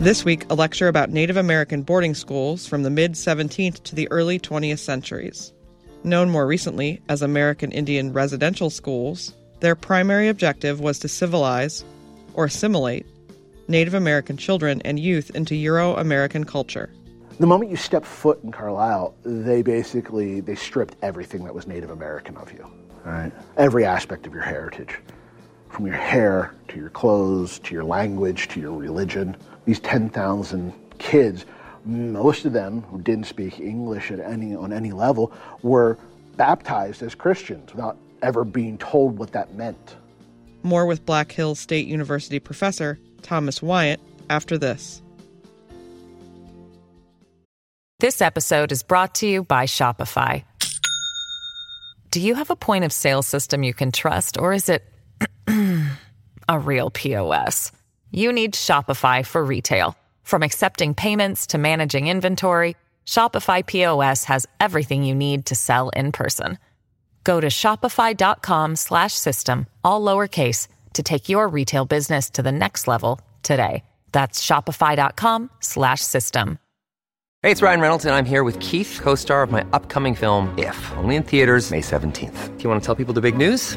This week, a lecture about Native American boarding schools from the mid 17th to the early 20th centuries. Known more recently as American Indian residential schools, their primary objective was to civilize, or assimilate, Native American children and youth into Euro American culture. The moment you step foot in Carlisle, they basically they stripped everything that was Native American of you. Right? Every aspect of your heritage. From your hair to your clothes to your language to your religion. These 10,000 kids, most of them who didn't speak English at any on any level were baptized as Christians without ever being told what that meant. More with Black Hills State University professor Thomas Wyatt after this. This episode is brought to you by Shopify. Do you have a point of sale system you can trust, or is it a real POS? You need Shopify for retail. From accepting payments to managing inventory, Shopify POS has everything you need to sell in person. Go to shopify.com/system all lowercase to take your retail business to the next level today. That's shopify.com/system. Hey, it's Ryan Reynolds and I'm here with Keith, co-star of my upcoming film If, only in theaters May 17th. Do you want to tell people the big news?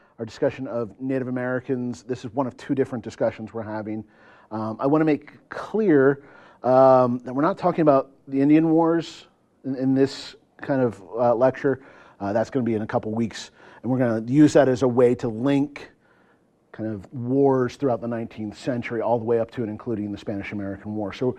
our discussion of Native Americans. This is one of two different discussions we're having. Um, I want to make clear um, that we're not talking about the Indian Wars in, in this kind of uh, lecture. Uh, that's going to be in a couple weeks. And we're going to use that as a way to link kind of wars throughout the 19th century, all the way up to and including the Spanish American War. So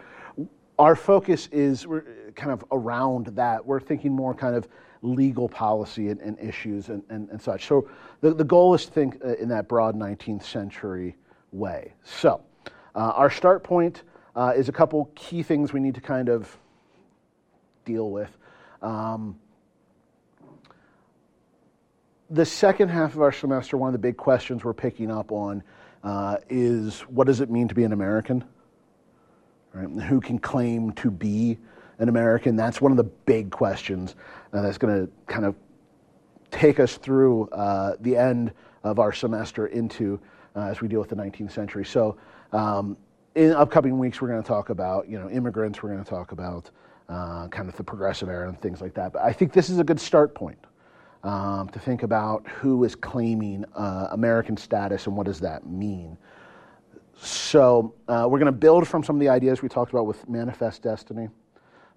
our focus is kind of around that. We're thinking more kind of legal policy and, and issues and, and, and, such. So the, the goal is to think uh, in that broad 19th century way. So uh, our start point uh, is a couple key things we need to kind of deal with. Um, the second half of our semester, one of the big questions we're picking up on uh, is what does it mean to be an American? Right? Who can claim to be an American? That's one of the big questions uh, that's going to kind of take us through uh, the end of our semester into uh, as we deal with the 19th century. So, um, in upcoming weeks, we're going to talk about you know immigrants. We're going to talk about uh, kind of the progressive era and things like that. But I think this is a good start point um, to think about who is claiming uh, American status and what does that mean. So uh, we're going to build from some of the ideas we talked about with Manifest Destiny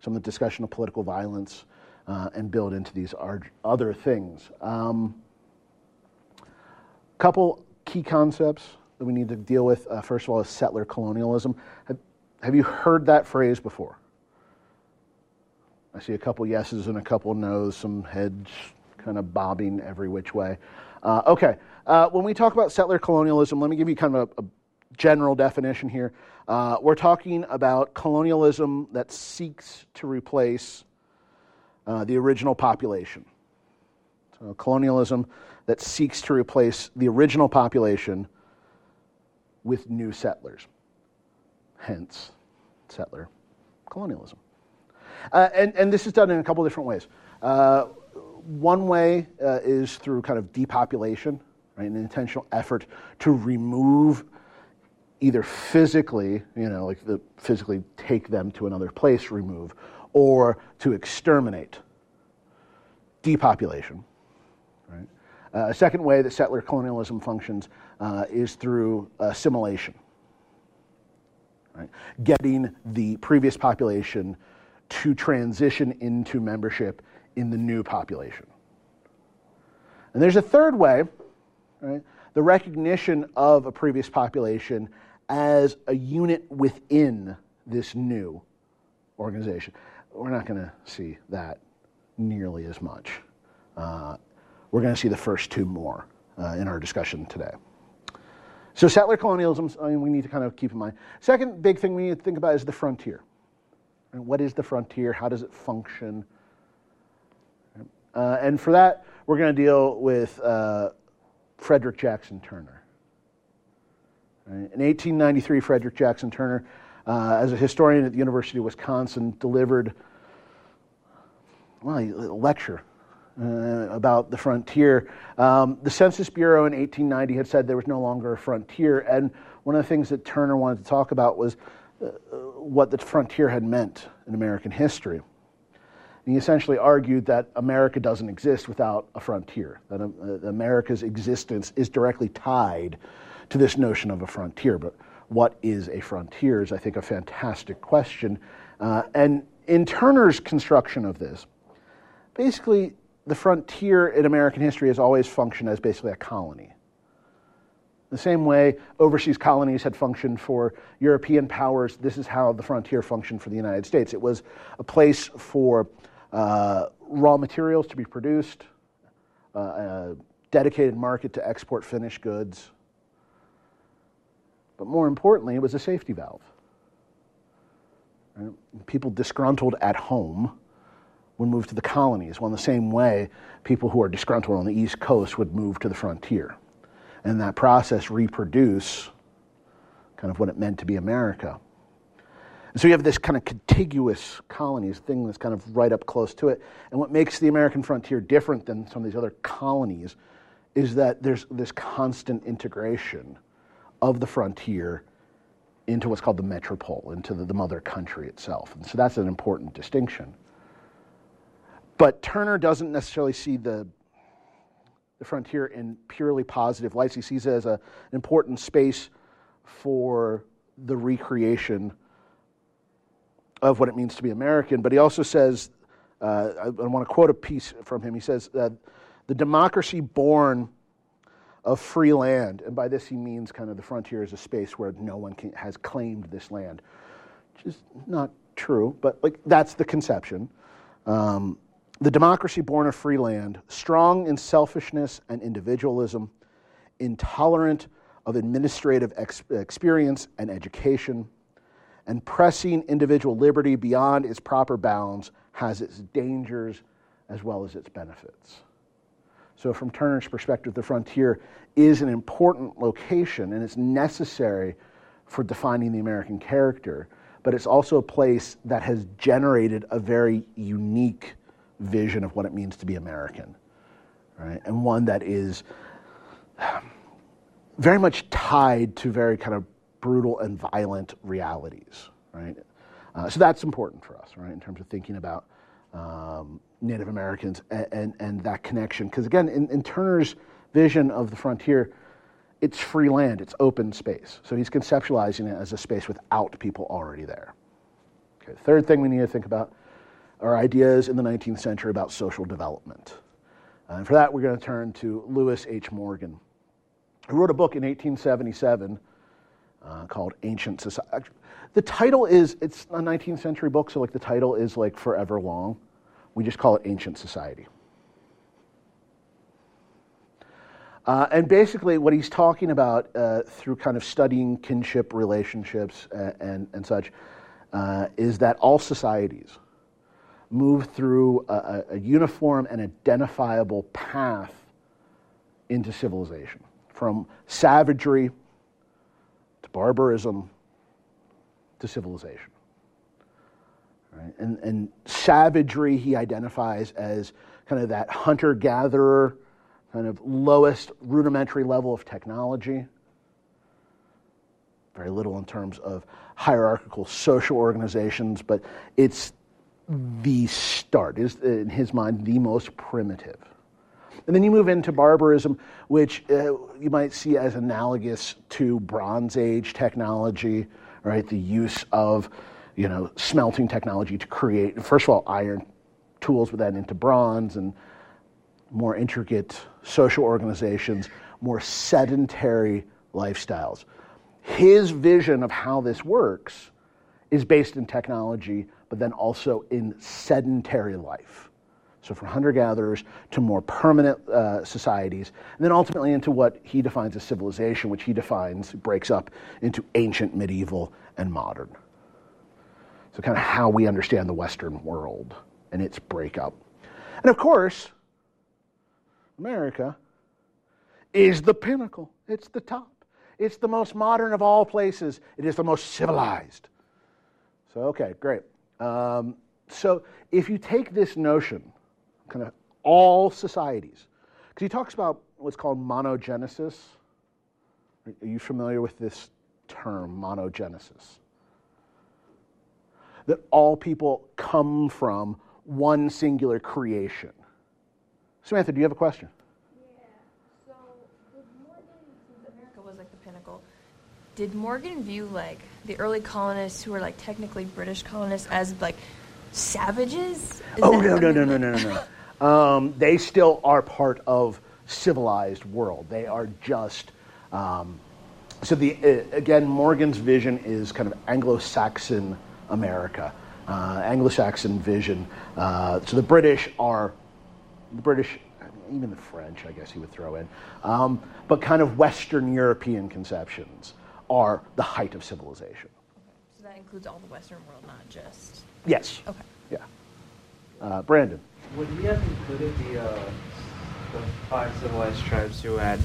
some of the discussion of political violence, uh, and build into these other things. A um, couple key concepts that we need to deal with. Uh, first of all, is settler colonialism. Have, have you heard that phrase before? I see a couple yeses and a couple noes, some heads kind of bobbing every which way. Uh, okay, uh, when we talk about settler colonialism, let me give you kind of a, a general definition here. Uh, we're talking about colonialism that seeks to replace uh, the original population. So, colonialism that seeks to replace the original population with new settlers. Hence, settler colonialism. Uh, and, and this is done in a couple different ways. Uh, one way uh, is through kind of depopulation, right, an intentional effort to remove either physically, you know, like the, physically take them to another place, remove, or to exterminate. Depopulation. Right? Uh, a second way that settler colonialism functions uh, is through assimilation. Right? Getting the previous population to transition into membership in the new population. And there's a third way, right? the recognition of a previous population as a unit within this new organization. We're not going to see that nearly as much. Uh, we're going to see the first two more uh, in our discussion today. So, settler colonialism, I mean, we need to kind of keep in mind. Second big thing we need to think about is the frontier. And what is the frontier? How does it function? Uh, and for that, we're going to deal with uh, Frederick Jackson Turner. In 1893, Frederick Jackson Turner, uh, as a historian at the University of Wisconsin, delivered well, a lecture uh, about the frontier. Um, the Census Bureau in 1890 had said there was no longer a frontier, and one of the things that Turner wanted to talk about was uh, what the frontier had meant in American history. And he essentially argued that America doesn't exist without a frontier, that uh, America's existence is directly tied to this notion of a frontier. But what is a frontier is, I think, a fantastic question. Uh, and in Turner's construction of this, basically, the frontier in American history has always functioned as basically a colony. The same way overseas colonies had functioned for European powers, this is how the frontier functioned for the United States. It was a place for uh, raw materials to be produced, uh, a dedicated market to export finished goods. But more importantly, it was a safety valve. People disgruntled at home would move to the colonies. Well, in the same way, people who are disgruntled on the East Coast would move to the frontier. And that process reproduce kind of what it meant to be America. And so you have this kind of contiguous colonies thing that's kind of right up close to it. And what makes the American frontier different than some of these other colonies is that there's this constant integration of the frontier into what's called the metropole, into the, the mother country itself. And so that's an important distinction. But Turner doesn't necessarily see the, the frontier in purely positive lights. He sees it as a, an important space for the recreation of what it means to be American. But he also says, uh, I, I, want to quote a piece from him. He says that the democracy born of free land, and by this he means kind of the frontier is a space where no one can, has claimed this land, which is not true, but like that's the conception. Um, the democracy born of free land, strong in selfishness and individualism, intolerant of administrative ex- experience and education, and pressing individual liberty beyond its proper bounds has its dangers as well as its benefits. So, from Turner's perspective, the frontier is an important location and it's necessary for defining the American character, but it's also a place that has generated a very unique vision of what it means to be American, right? And one that is very much tied to very kind of brutal and violent realities, right? Uh, so that's important for us, right, in terms of thinking about um, Native Americans and, and, and that connection. Because again, in, in, Turner's vision of the frontier, it's free land, it's open space. So he's conceptualizing it as a space without people already there. Okay, third thing we need to think about are ideas in the 19th century about social development. Uh, and for that, we're going to turn to Lewis H. Morgan, who wrote a book in 1877 uh, called Ancient Society. The title is, it's a 19th century book, so like the title is like forever long. We just call it Ancient Society. Uh, and basically, what he's talking about uh, through kind of studying kinship relationships and, and, and such uh, is that all societies, move through a, a uniform and identifiable path into civilization from savagery to barbarism to civilization. Right? And, and savagery he identifies as kind of that hunter gatherer, kind of lowest rudimentary level of technology. Very little in terms of hierarchical social organizations, but it's the start, is in his mind the most primitive. And then you move into barbarism, which uh, you might see as analogous to Bronze Age technology, right? The use of, you know, smelting technology to create, first of all, iron tools, but then into bronze and more intricate social organizations, more sedentary lifestyles. His vision of how this works is based in technology but then also in sedentary life. So, from hunter gatherers to more permanent uh, societies, and then ultimately into what he defines as civilization, which he defines, breaks up into ancient, medieval, and modern. So, kind of how we understand the Western world and its breakup. And of course, America is the pinnacle, it's the top. It's the most modern of all places. It is the most civilized. So, okay, great. Um, so, if you take this notion, kind of all societies, because he talks about what's called monogenesis. Are you familiar with this term, monogenesis? That all people come from one singular creation. Samantha, do you have a question? Yeah. So, Morgan, America was like the pinnacle. Did Morgan view like the early colonists who were like technically British colonists as like savages? Is oh no, no, no, no, no, no, no. Um, they still are part of civilized world. They are just um, so the uh, again Morgan's vision is kind of Anglo-Saxon America, uh, Anglo-Saxon vision. Uh, so the British are the British even the French, I guess he would throw in, um, but kind of Western European conceptions are the height of civilization. So that includes all the Western world, not just. Yes. Okay. Yeah. Uh, Brandon. Would we have included the, uh, the five civilized tribes who had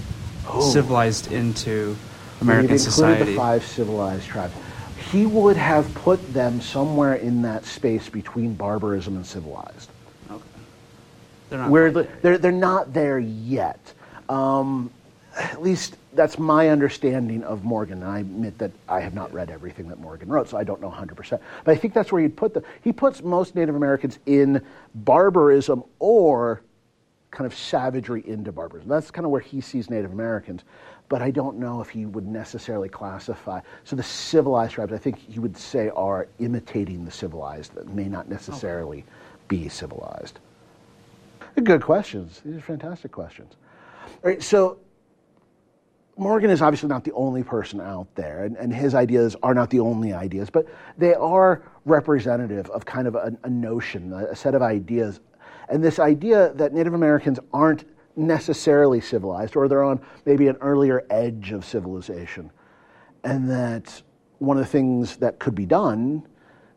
Oh. civilized into American We've society? the five civilized tribes. He would have put them somewhere in that space between barbarism and civilized. Okay. They're not Where the, they're, they're not there yet. Um, at least that's my understanding of Morgan. And I admit that I have not read everything that Morgan wrote, so I don't know 100%. But I think that's where he'd put them. He puts most Native Americans in barbarism or kind of savagery into barbarism. That's kind of where he sees Native Americans. But I don't know if he would necessarily classify. So the civilized tribes, I think he would say, are imitating the civilized that may not necessarily be civilized. Good questions. These are fantastic questions. All right, so Morgan is obviously not the only person out there, and, and his ideas are not the only ideas, but they are representative of kind of a, a notion, a, a set of ideas. And this idea that Native Americans aren't necessarily civilized, or they're on maybe an earlier edge of civilization, and that one of the things that could be done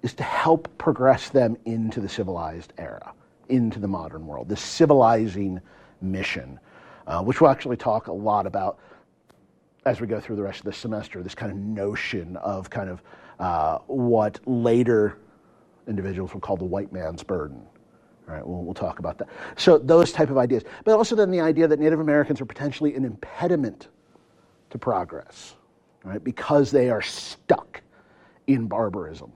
is to help progress them into the civilized era, into the modern world, this civilizing mission, uh, which we'll actually talk a lot about as we go through the rest of the semester, this kind of notion of kind of uh, what later individuals will call the white man's burden. All right, we'll, we'll talk about that. So those type of ideas, but also then the idea that Native Americans are potentially an impediment to progress, right? Because they are stuck in barbarism.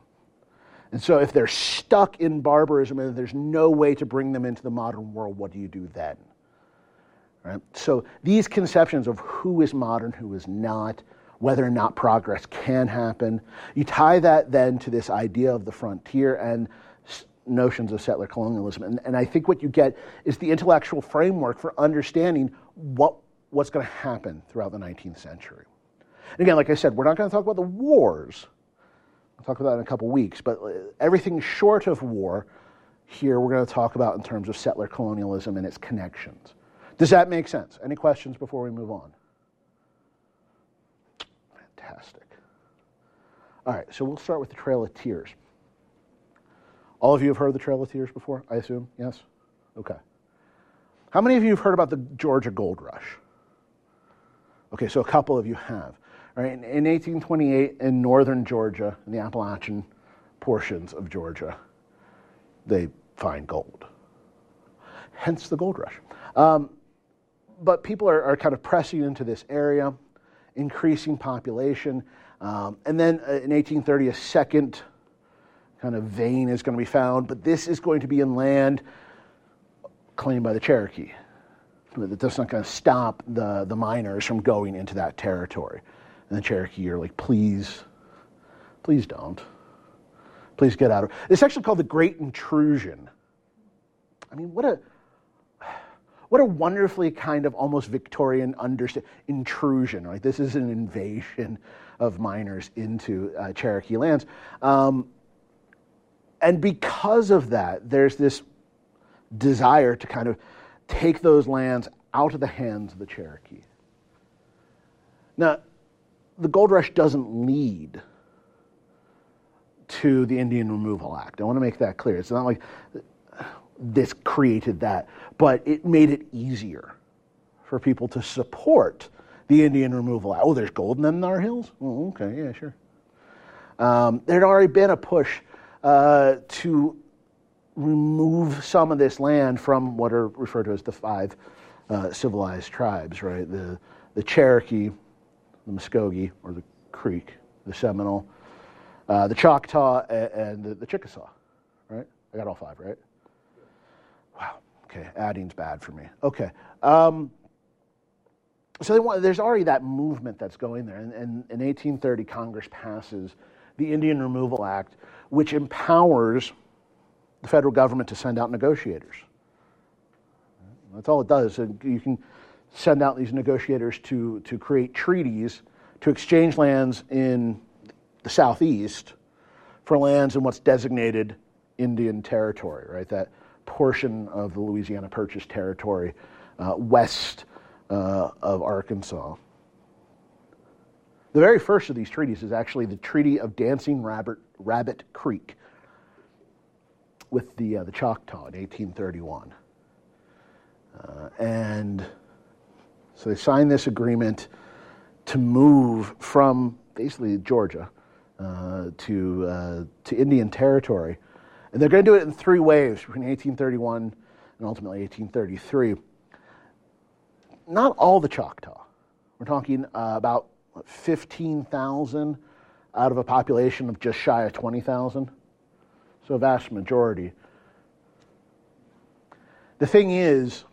And so if they're stuck in barbarism and there's no way to bring them into the modern world, what do you do then? Right? So these conceptions of who is modern, who is not, whether or not progress can happen, you tie that then to this idea of the frontier and notions of settler colonialism. And, and I think what you get is the intellectual framework for understanding what, what's going to happen throughout the 19th century. And again, like I said, we're not going to talk about the wars. I'll talk about that in a couple weeks, but uh, everything short of war here we're going to talk about in terms of settler colonialism and its connections. Does that make sense? Any questions before we move on? Fantastic. All right, so we'll start with the Trail of Tears. All of you have heard of the Trail of Tears before, I assume? Yes? Okay. How many of you have heard about the Georgia Gold Rush? Okay, so a couple of you have. All right, in, in 1828, in northern Georgia, in the Appalachian portions of Georgia, they find gold. Hence the gold rush. Um, but people are, are kind of pressing into this area, increasing population. Um, and then uh, in 1830, a second kind of vein is going to be found, but this is going to be in land claimed by the Cherokee. That's not going to stop the, the miners from going into that territory. And the Cherokee are like, please, please don't. Please get out of it. It's actually called the Great Intrusion. I mean, what a what a wonderfully kind of almost Victorian understand intrusion, right? This is an invasion of miners into uh, Cherokee lands. Um, and because of that, there's this desire to kind of take those lands out of the hands of the Cherokee. Now, the gold rush doesn't lead to the Indian Removal Act. I want to make that clear. It's not like this created that, but it made it easier for people to support the Indian Removal Act. Oh, there's gold in them Nar Hills? Oh, okay, yeah, sure. Um, there had already been a push uh, to remove some of this land from what are referred to as the five uh, civilized tribes, right? The, the Cherokee, the Muskogee, or the Creek, the Seminole, uh, the Choctaw, and, the, the, Chickasaw, right? I got all five, right? Wow. Okay, adding's bad for me. Okay. Um, so want, there's already that movement that's going there. And in 1830, Congress passes the Indian Removal Act, which empowers the federal government to send out negotiators. That's all it does. You can send out these negotiators to, to create treaties to exchange lands in the southeast for lands in what's designated Indian territory, right? That portion of the Louisiana Purchase territory uh, west uh, of Arkansas. The very first of these treaties is actually the Treaty of Dancing Rabbit, Rabbit Creek with the, uh, the Choctaw in 1831. Uh, and so they signed this agreement to move from basically Georgia uh, to, uh, to Indian territory. And they're going to do it in three waves between 1831 and ultimately 1833. Not all the Choctaw. We're talking uh, about 15,000 out of a population of just shy of 20,000. So a vast majority. The thing is,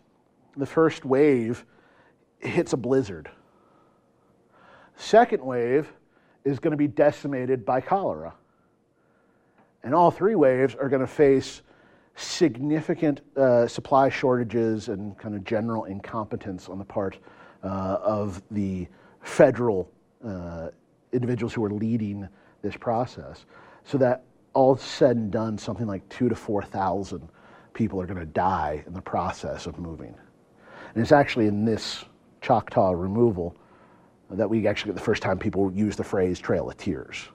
the first wave hits a blizzard. Second wave is going to be decimated by cholera. And all three waves are going to face significant uh, supply shortages and kind of general incompetence on the part uh, of the federal uh, individuals who are leading this process. So that all said and done, something like two to 4,000 people are going to die in the process of moving. And it's actually in this Choctaw removal that we actually get the first time people use the phrase Trail of Tears.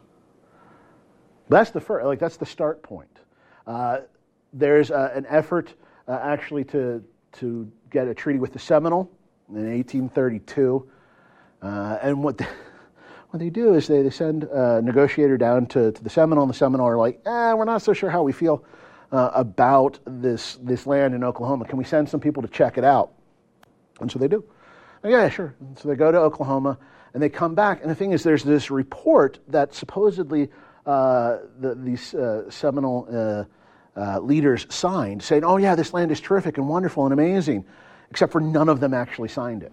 That's the first, like that's the start point. Uh, there's uh, an effort uh, actually to to get a treaty with the Seminole in 1832, uh, and what. The, what they do is they, they send a negotiator down to, to the Seminole, and the Seminole are like, eh, we're not so sure how we feel uh, about this, this land in Oklahoma. Can we send some people to check it out? And so they do. yeah, sure. And so they go to Oklahoma and they come back. And the thing is, there's this report that supposedly uh, the, these uh, Seminole uh, uh, leaders signed saying, oh, yeah, this land is terrific and wonderful and amazing, except for none of them actually signed it.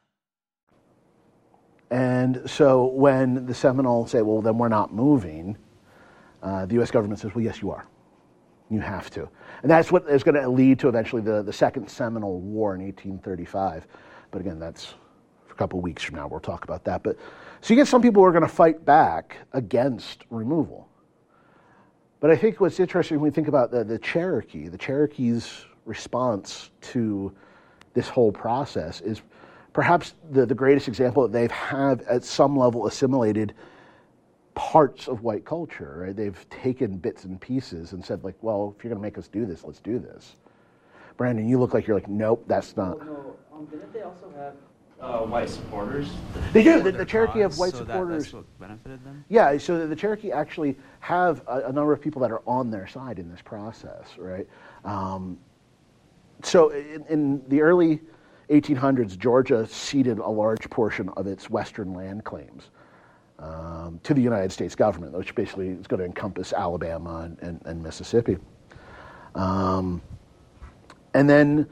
And so when the Seminole say, "Well, then we're not moving," uh, the U.S. government says, "Well, yes, you are." You have to. And that's what is going to lead to eventually the, the Second Seminole War in 1835. But again, that's a couple weeks from now. We'll talk about that. But so you get some people who are going to fight back against removal. But I think what's interesting when we think about the, the Cherokee, the Cherokee's response to this whole process is perhaps the, the greatest example that they've had at some level assimilated parts of white culture, right? They've taken bits and pieces and said, like, well, if you're going to make us do this, let's do this. Brandon, you look like you're like, nope, that's not. Oh, no. Um, didn't they also have uh, white supporters? They do. The, the Cherokee have white so supporters. That, that's what benefited them? Yeah, so the, the Cherokee actually have a, a, number of people that are on their side in this process, right? Um, so in, in the early 1800s, Georgia ceded a large portion of its western land claims um, to the United States government, which basically is going to encompass Alabama and, and, and Mississippi. Um, and then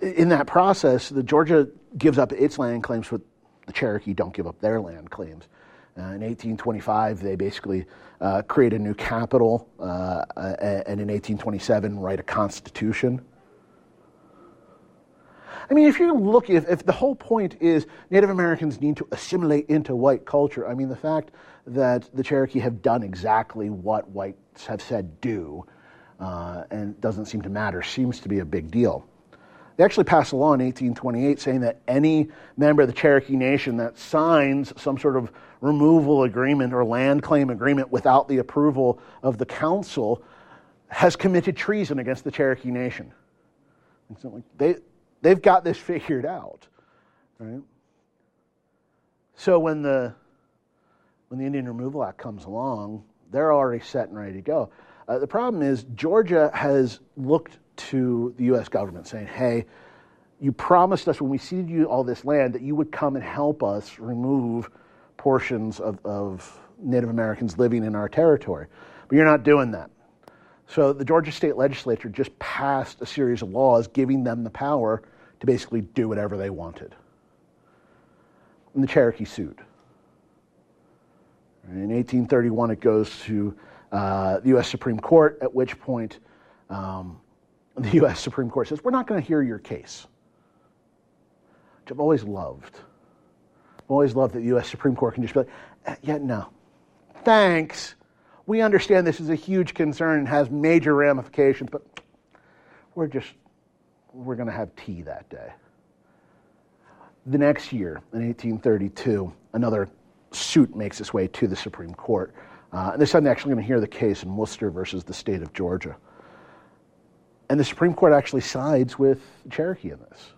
in that process, the Georgia gives up its land claims, but the Cherokee don't give up their land claims. Uh, in 1825, they basically uh, create a new capital, uh, and in 1827, write a constitution. I mean, if you look, if, if the whole point is Native Americans need to assimilate into white culture, I mean, the fact that the Cherokee have done exactly what whites have said do uh, and doesn't seem to matter seems to be a big deal. They actually passed a law in 1828 saying that any member of the Cherokee Nation that signs some sort of removal agreement or land claim agreement without the approval of the council has committed treason against the Cherokee Nation. They, they've got this figured out. Right? So when the, when the Indian Removal Act comes along, they're already set and ready to go. Uh, the problem is, Georgia has looked to the U.S. government saying, hey, you promised us when we ceded you all this land that you would come and help us remove portions of, of Native Americans living in our territory. But you're not doing that. So the Georgia state legislature just passed a series of laws giving them the power to basically do whatever they wanted. And the Cherokee sued. In 1831, it goes to uh, the U.S. Supreme Court, at which point um, the U.S. Supreme Court says, We're not going to hear your case. Which I've always loved. I've always loved that the U.S. Supreme Court can just be like, eh, Yeah, no. Thanks. We understand this is a huge concern and has major ramifications, but we're just, we're going to have tea that day. The next year, in 1832, another suit makes its way to the Supreme Court. Uh, and this time they're suddenly actually going to hear the case in Worcester versus the state of Georgia. And the Supreme Court actually sides with Cherokee in this,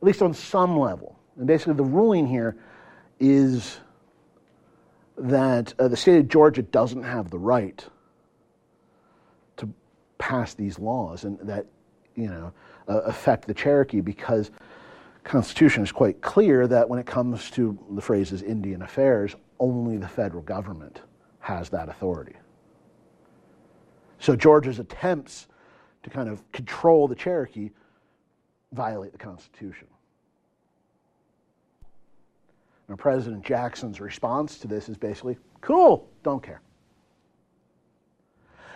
at least on some level. And basically, the ruling here is that uh, the state of Georgia doesn't have the right to pass these laws and that, you know, uh, affect the Cherokee because the Constitution is quite clear that when it comes to the phrases Indian affairs, only the federal government has that authority. So Georgia's attempts to kind of control the Cherokee violate the Constitution. Now, President Jackson's response to this is basically, cool, don't care.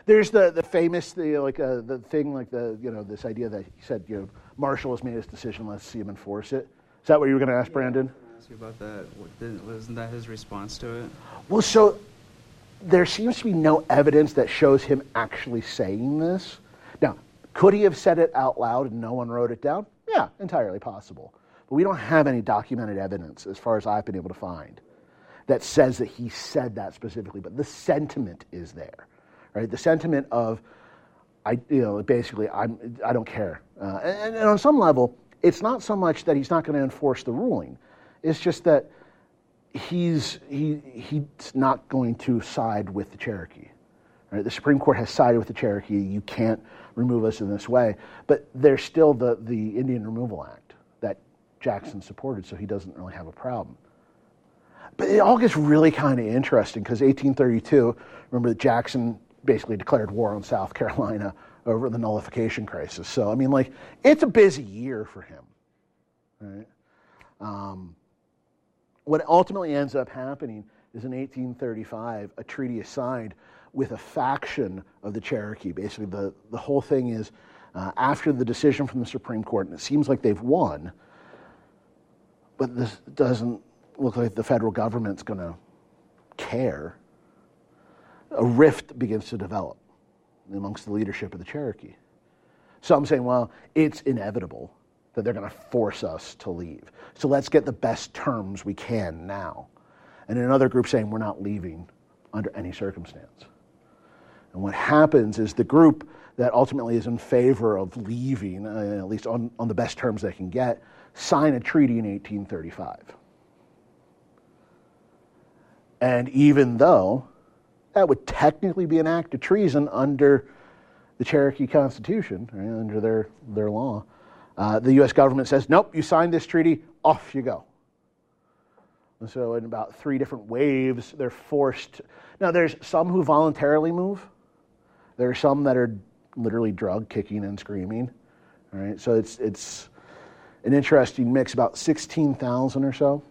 There's the, the famous the, like uh, the thing like the you know this idea that he said you know Marshall has made his decision let's see him enforce it. Is that what you were going to ask, yeah, Brandon? ask you about that. Wasn't that his response to it? Well, so there seems to be no evidence that shows him actually saying this. Now, could he have said it out loud and no one wrote it down? Yeah, entirely possible. But we don't have any documented evidence, as far as I've been able to find, that says that he said that specifically. But the sentiment is there, right? The sentiment of, I, you know, basically, I'm, I don't care. Uh, and, and on some level, it's not so much that he's not going to enforce the ruling. It's just that he's he, he's not going to side with the Cherokee. Right? The Supreme Court has sided with the Cherokee. You can't remove us in this way. But there's still the, the Indian Removal Act Jackson supported, so he doesn't really have a problem. But it all gets really kind of interesting because 1832, remember that Jackson basically declared war on South Carolina over the nullification crisis. So, I mean, like, it's a busy year for him. Right? Um, what ultimately ends up happening is in 1835, a treaty is signed with a faction of the Cherokee. Basically, the, the whole thing is uh, after the decision from the Supreme Court, and it seems like they've won, but this doesn't look like the federal government's going to care. A rift begins to develop amongst the leadership of the Cherokee. Some saying, well, it's inevitable that they're going to force us to leave. So let's get the best terms we can now. And another group saying we're not leaving under any circumstance. And what happens is the group that ultimately is in favor of leaving, uh, at least on, on the best terms they can get, sign a treaty in 1835. And even though that would technically be an act of treason under the Cherokee Constitution, right, under their, their law, uh, the U.S. government says, nope, you signed this treaty, off you go. And so, in about three different waves, they're forced. Now, there's some who voluntarily move. There are some that are literally drug kicking and screaming. All right, so it's it's an interesting mix. About sixteen thousand or so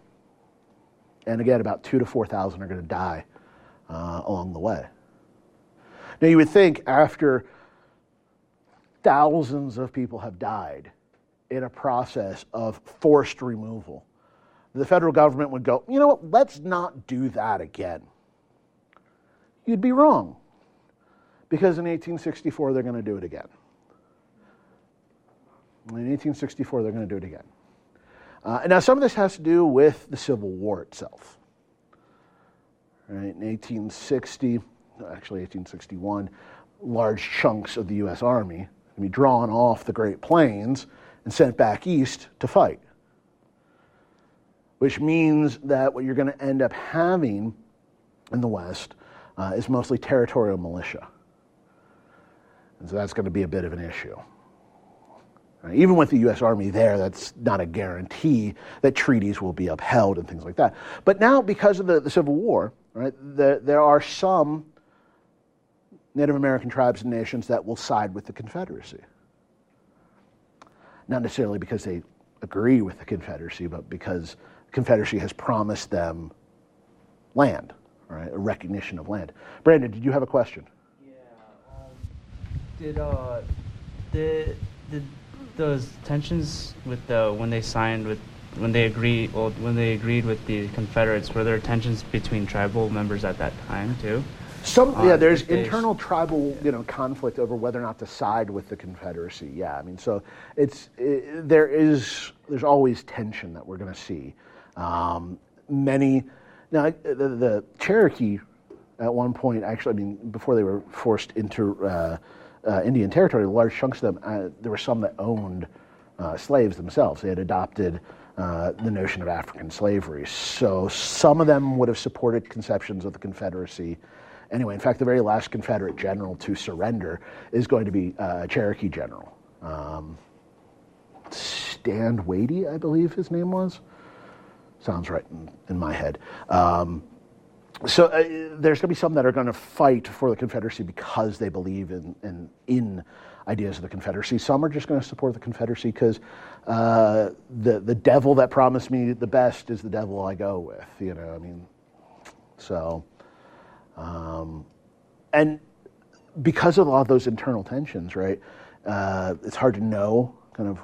And again, about two to 4,000 are going to die uh, along the way. Now, you would think after thousands of people have died in a process of forced removal, the federal government would go, you know what, let's not do that again. You'd be wrong, because in 1864 they're going to do it again. In 1864 they're going to do it again. Uh, now some of this has to do with the Civil War itself. Right, in 1860, actually 1861, large chunks of the U.S. Army can be drawn off the Great Plains and sent back east to fight. Which means that what you're going to end up having in the West uh, is mostly territorial militia. And so that's going to be a bit of an issue. Even with the U.S. Army there, that's not a guarantee that treaties will be upheld and things like that. But now, because of the, the Civil War, right, the, there are some Native American tribes and nations that will side with the Confederacy. Not necessarily because they agree with the Confederacy, but because the Confederacy has promised them land, right, a recognition of land. Brandon, did you have a question? Yeah. Um, did uh, did did those tensions with the when they signed with when they agreed well when they agreed with the Confederates were there tensions between tribal members at that time too? Some, Uh, yeah, there's internal tribal, you know, conflict over whether or not to side with the Confederacy. Yeah, I mean, so it's i there is there's always tension that we're going to see. Um, many now the, the Cherokee at one point actually, I mean, before they were forced into uh, uh, Indian territory, large chunks of them, uh, there were some that owned uh, slaves themselves. They had adopted. Uh, the notion of African slavery. So some of them would have supported conceptions of the Confederacy, Anyway, in fact, the very last Confederate general to surrender is going to be uh, a Cherokee general. Um, Stand Watie, I believe his name was. Sounds right in, in my head. Um, so uh, there's going to be some that are going to fight for the Confederacy because they believe in, in, in ideas of the Confederacy. Some are just going to support the Confederacy because uh, the, the devil that promised me the best is the devil I go with. You know, I mean, so. Um, and because of a lot of those internal tensions, right, uh, it's hard to know kind of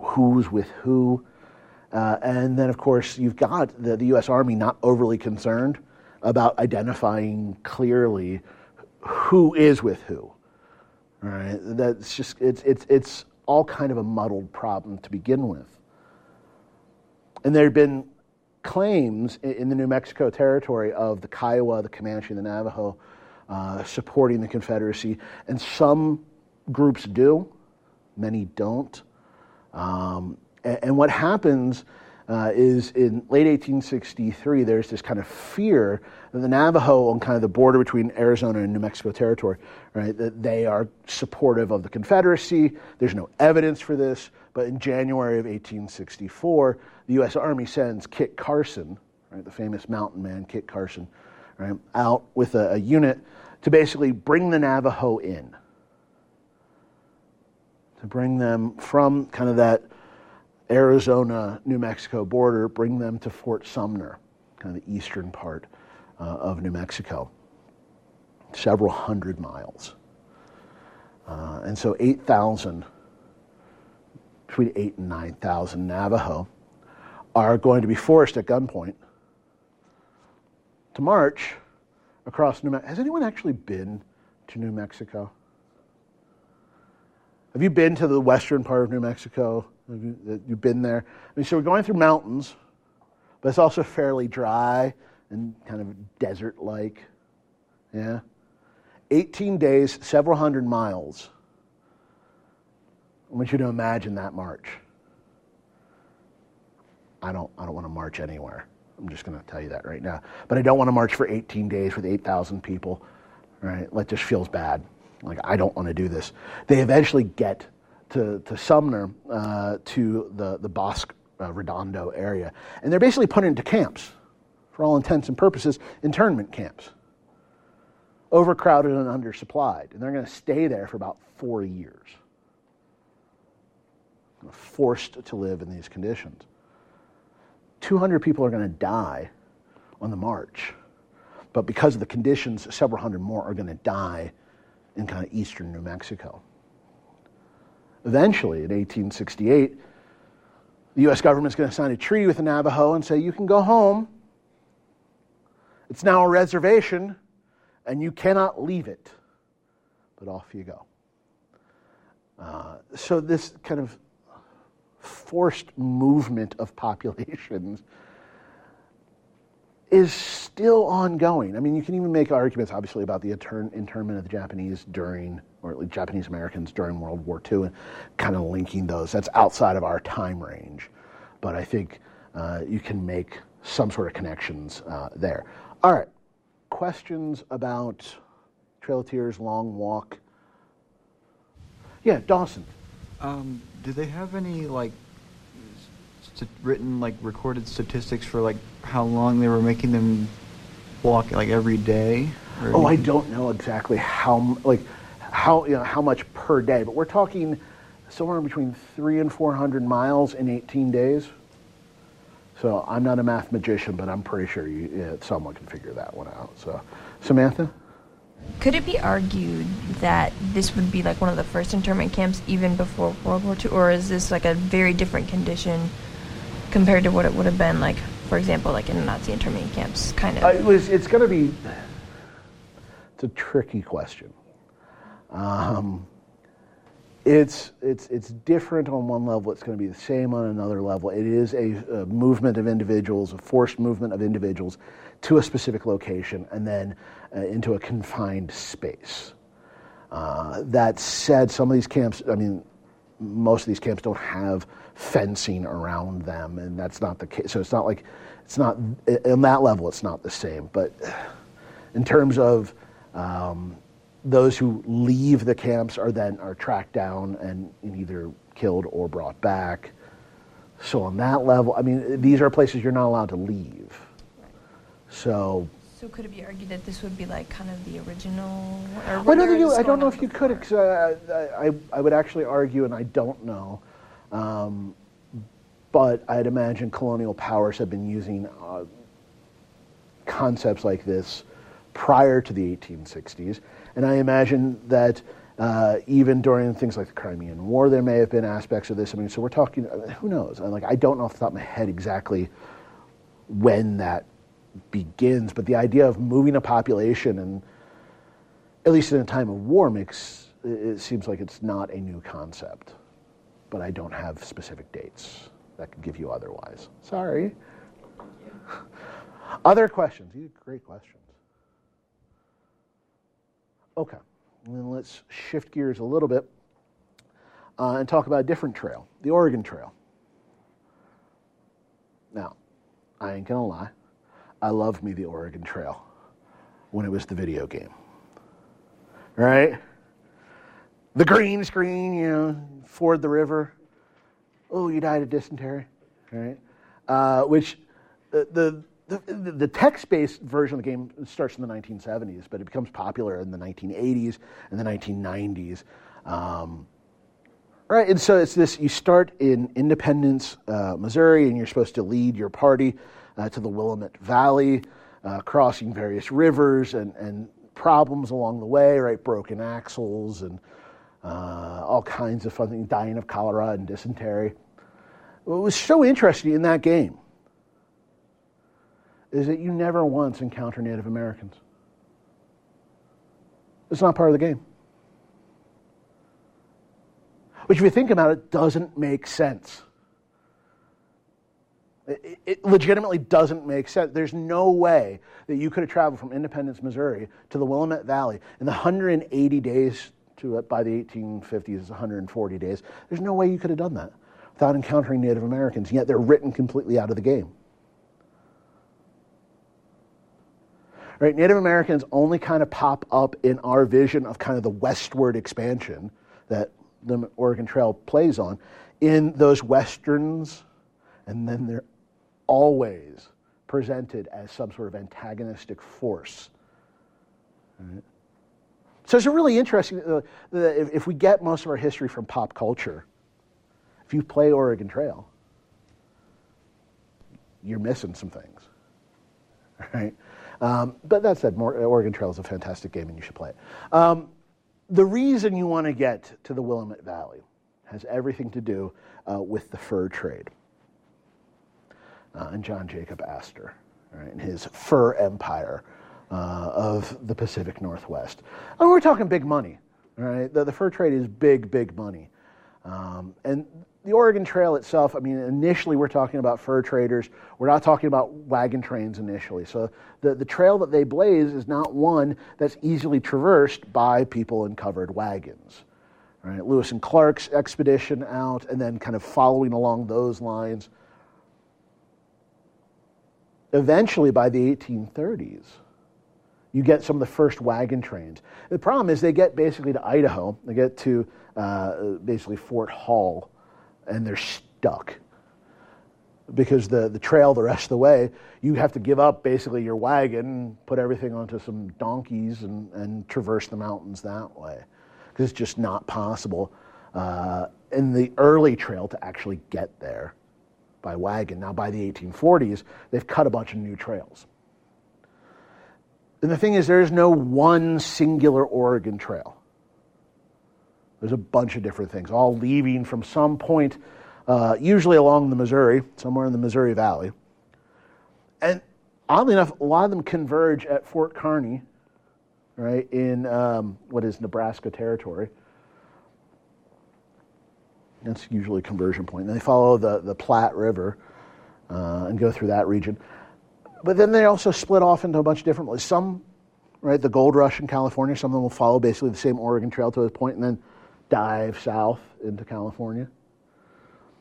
who's with who. Uh, and then, of course, you've got the, the U.S. Army not overly concerned about identifying clearly who is with who. Right, that's just it's it's it's all kind of a muddled problem to begin with. And there have been claims in, in the New Mexico territory of the Kiowa, the Comanche, the Navajo uh, supporting the Confederacy, and some groups do, many don't. Um, and, and what happens uh, is in late 1863, there's this kind of fear that the Navajo on kind of the border between Arizona and New Mexico territory, right, that they are supportive of the Confederacy. There's no evidence for this, but in January of 1864, the U.S. Army sends Kit Carson, right, the famous mountain man, Kit Carson, right, out with a, a unit to basically bring the Navajo in, to bring them from kind of that Arizona New Mexico border, bring them to Fort Sumner, kind of the eastern part uh, of New Mexico, several hundred miles. Uh, and so 8,000, between 8 and 9,000 Navajo are going to be forced at gunpoint to march across New Mexico. Has anyone actually been to New Mexico? Have you been to the western part of New Mexico? That you've been there? I mean, so we're going through mountains, but it's also fairly dry and kind of desert like. Yeah? 18 days, several hundred miles. I want you to imagine that march. I don't, I don't want to march anywhere. I'm just going to tell you that right now. But I don't want to march for 18 days with 8,000 people. Right? That just feels bad. Like, I don't want to do this. They eventually get to, to Sumner, uh, to the, the Bosque uh, Redondo area. And they're basically put into camps, for all intents and purposes, internment camps. Overcrowded and undersupplied. And they're going to stay there for about four years. Forced to live in these conditions. 200 people are going to die on the march. But because of the conditions, several hundred more are going to die in kind of eastern New Mexico. Eventually, in 1868, the U.S. government is going to sign a treaty with the Navajo and say, you can go home. It's now a reservation, and you cannot leave it. But off you go. Uh, so, this kind of forced movement of populations is still ongoing. I mean, you can even make arguments, obviously, about the intern- internment of the Japanese during, or at least Japanese Americans during World War II, and kind of linking those. That's outside of our time range. But I think uh, you can make some sort of connections uh, there. All right. Questions about Trail of Tears, Long Walk? Yeah, Dawson. Um, do they have any like written like recorded statistics for like how long they were making them walk like every day? or Oh, I don't know exactly how like how you know how much per day, but we're talking somewhere between three and four hundred miles in eighteen days. So I'm not a mathematician, but I'm pretty sure you, yeah, someone can figure that one out. So, Samantha, Could it be argued that this would be like one of the first internment camps even before World War II, or is this like a very different condition compared to what it would have been like, for example, like in the Nazi internment camps, kind of? uh, it was, it's going to be it's a tricky question. Um, it's it's it's different on one level. It's going to be the same on another level. It is a, a movement of individuals, a forced movement of individuals to a specific location and then uh, into a confined space. Uh, that said, some of these camps, I mean, most of these camps don't have fencing around them, and that's not the case. So it's not like it's not in that level. It's not the same, but in terms of um, those who leave the camps are then are tracked down and, and either killed or brought back. So on that level, I mean, these are places you're not allowed to leave. So so could it be argued that this would be like kind of the original? Or well, I don't, think you, I don't know if you could. ex- Uh, I, I, I would actually argue, and I don't know, um, but I'd imagine colonial powers have been using uh, concepts like this prior to the 1860s, and I imagine that uh, even during things like the Crimean War, there may have been aspects of this. I mean, so we're talking. uh, Who knows? I, like, I don't know off the top of my head exactly when that begins, but the idea of moving a population and at least in a time of war, makes it seems like it's not a new concept. But I don't have specific dates that could give you otherwise. Sorry. Other questions? These are great questions. Okay, and then let's shift gears a little bit uh, and talk about a different trail, the Oregon Trail. Now, I ain't gonna lie, I loved me the Oregon Trail when it was the video game right? The green screen, you know, ford the river. Oh, you died of dysentery, right? Uh, which the, the, the, the text-based version of the game starts in the 1970s, but it becomes popular in the 1980s and the 1990s. Um, right, and so it's this, you start in Independence, uh, Missouri, and you're supposed to lead your party uh, to the Willamette Valley, uh, crossing various rivers and, and problems along the way, right? Broken axles and uh, all kinds of fun things, dying of cholera and dysentery. What was so interesting in that game is that you never once encounter Native Americans. It's not part of the game. Which, if you think about it, doesn't make sense. It, it legitimately doesn't make sense. There's no way that you could have traveled from Independence, Missouri to the Willamette Valley in the 180 days to it by the 1850s, 140 days. There's no way you could have done that without encountering Native Americans, yet they're written completely out of the game. Right, Native Americans only kind of pop up in our vision of kind of the westward expansion that the Oregon Trail plays on in those westerns, and then they're always presented as some sort of antagonistic force. Right? So it's a really interesting. Uh, the, if, we get most of our history from pop culture, if you play Oregon Trail, you're missing some things. right? Um, but that said, more, Oregon Trail is a fantastic game and you should play it. Um, the reason you want to get to the Willamette Valley has everything to do uh, with the fur trade. Uh, and John Jacob Astor right, and his fur empire uh, of the Pacific Northwest. And we're talking big money, right? The, the fur trade is big, big money. Um, and the Oregon Trail itself, I mean, initially we're talking about fur traders. We're not talking about wagon trains initially. So the, the trail that they blaze is not one that's easily traversed by people in covered wagons. Right? Lewis and Clark's expedition out, and then kind of following along those lines. Eventually, by the 1830s, you get some of the first wagon trains. The problem is they get basically to Idaho, they get to uh, basically Fort Hall, and they're stuck. Because the, the trail the rest of the way, you have to give up basically your wagon, put everything onto some donkeys, and, and traverse the mountains that way. Because it's just not possible uh, in the early trail to actually get there by wagon. Now, by the 1840s, they've cut a bunch of new trails. And the thing is, there is no one singular Oregon Trail. There's a bunch of different things, all leaving from some point, uh, usually along the Missouri, somewhere in the Missouri Valley. And oddly enough, a lot of them converge at Fort Kearny, right, in um, what is Nebraska territory. That's usually a conversion point. And they follow the, the Platte River uh, and go through that region. But then they also split off into a bunch of different ways. Some, right, the gold rush in California, some of them will follow basically the same Oregon Trail to a point and then dive south into California.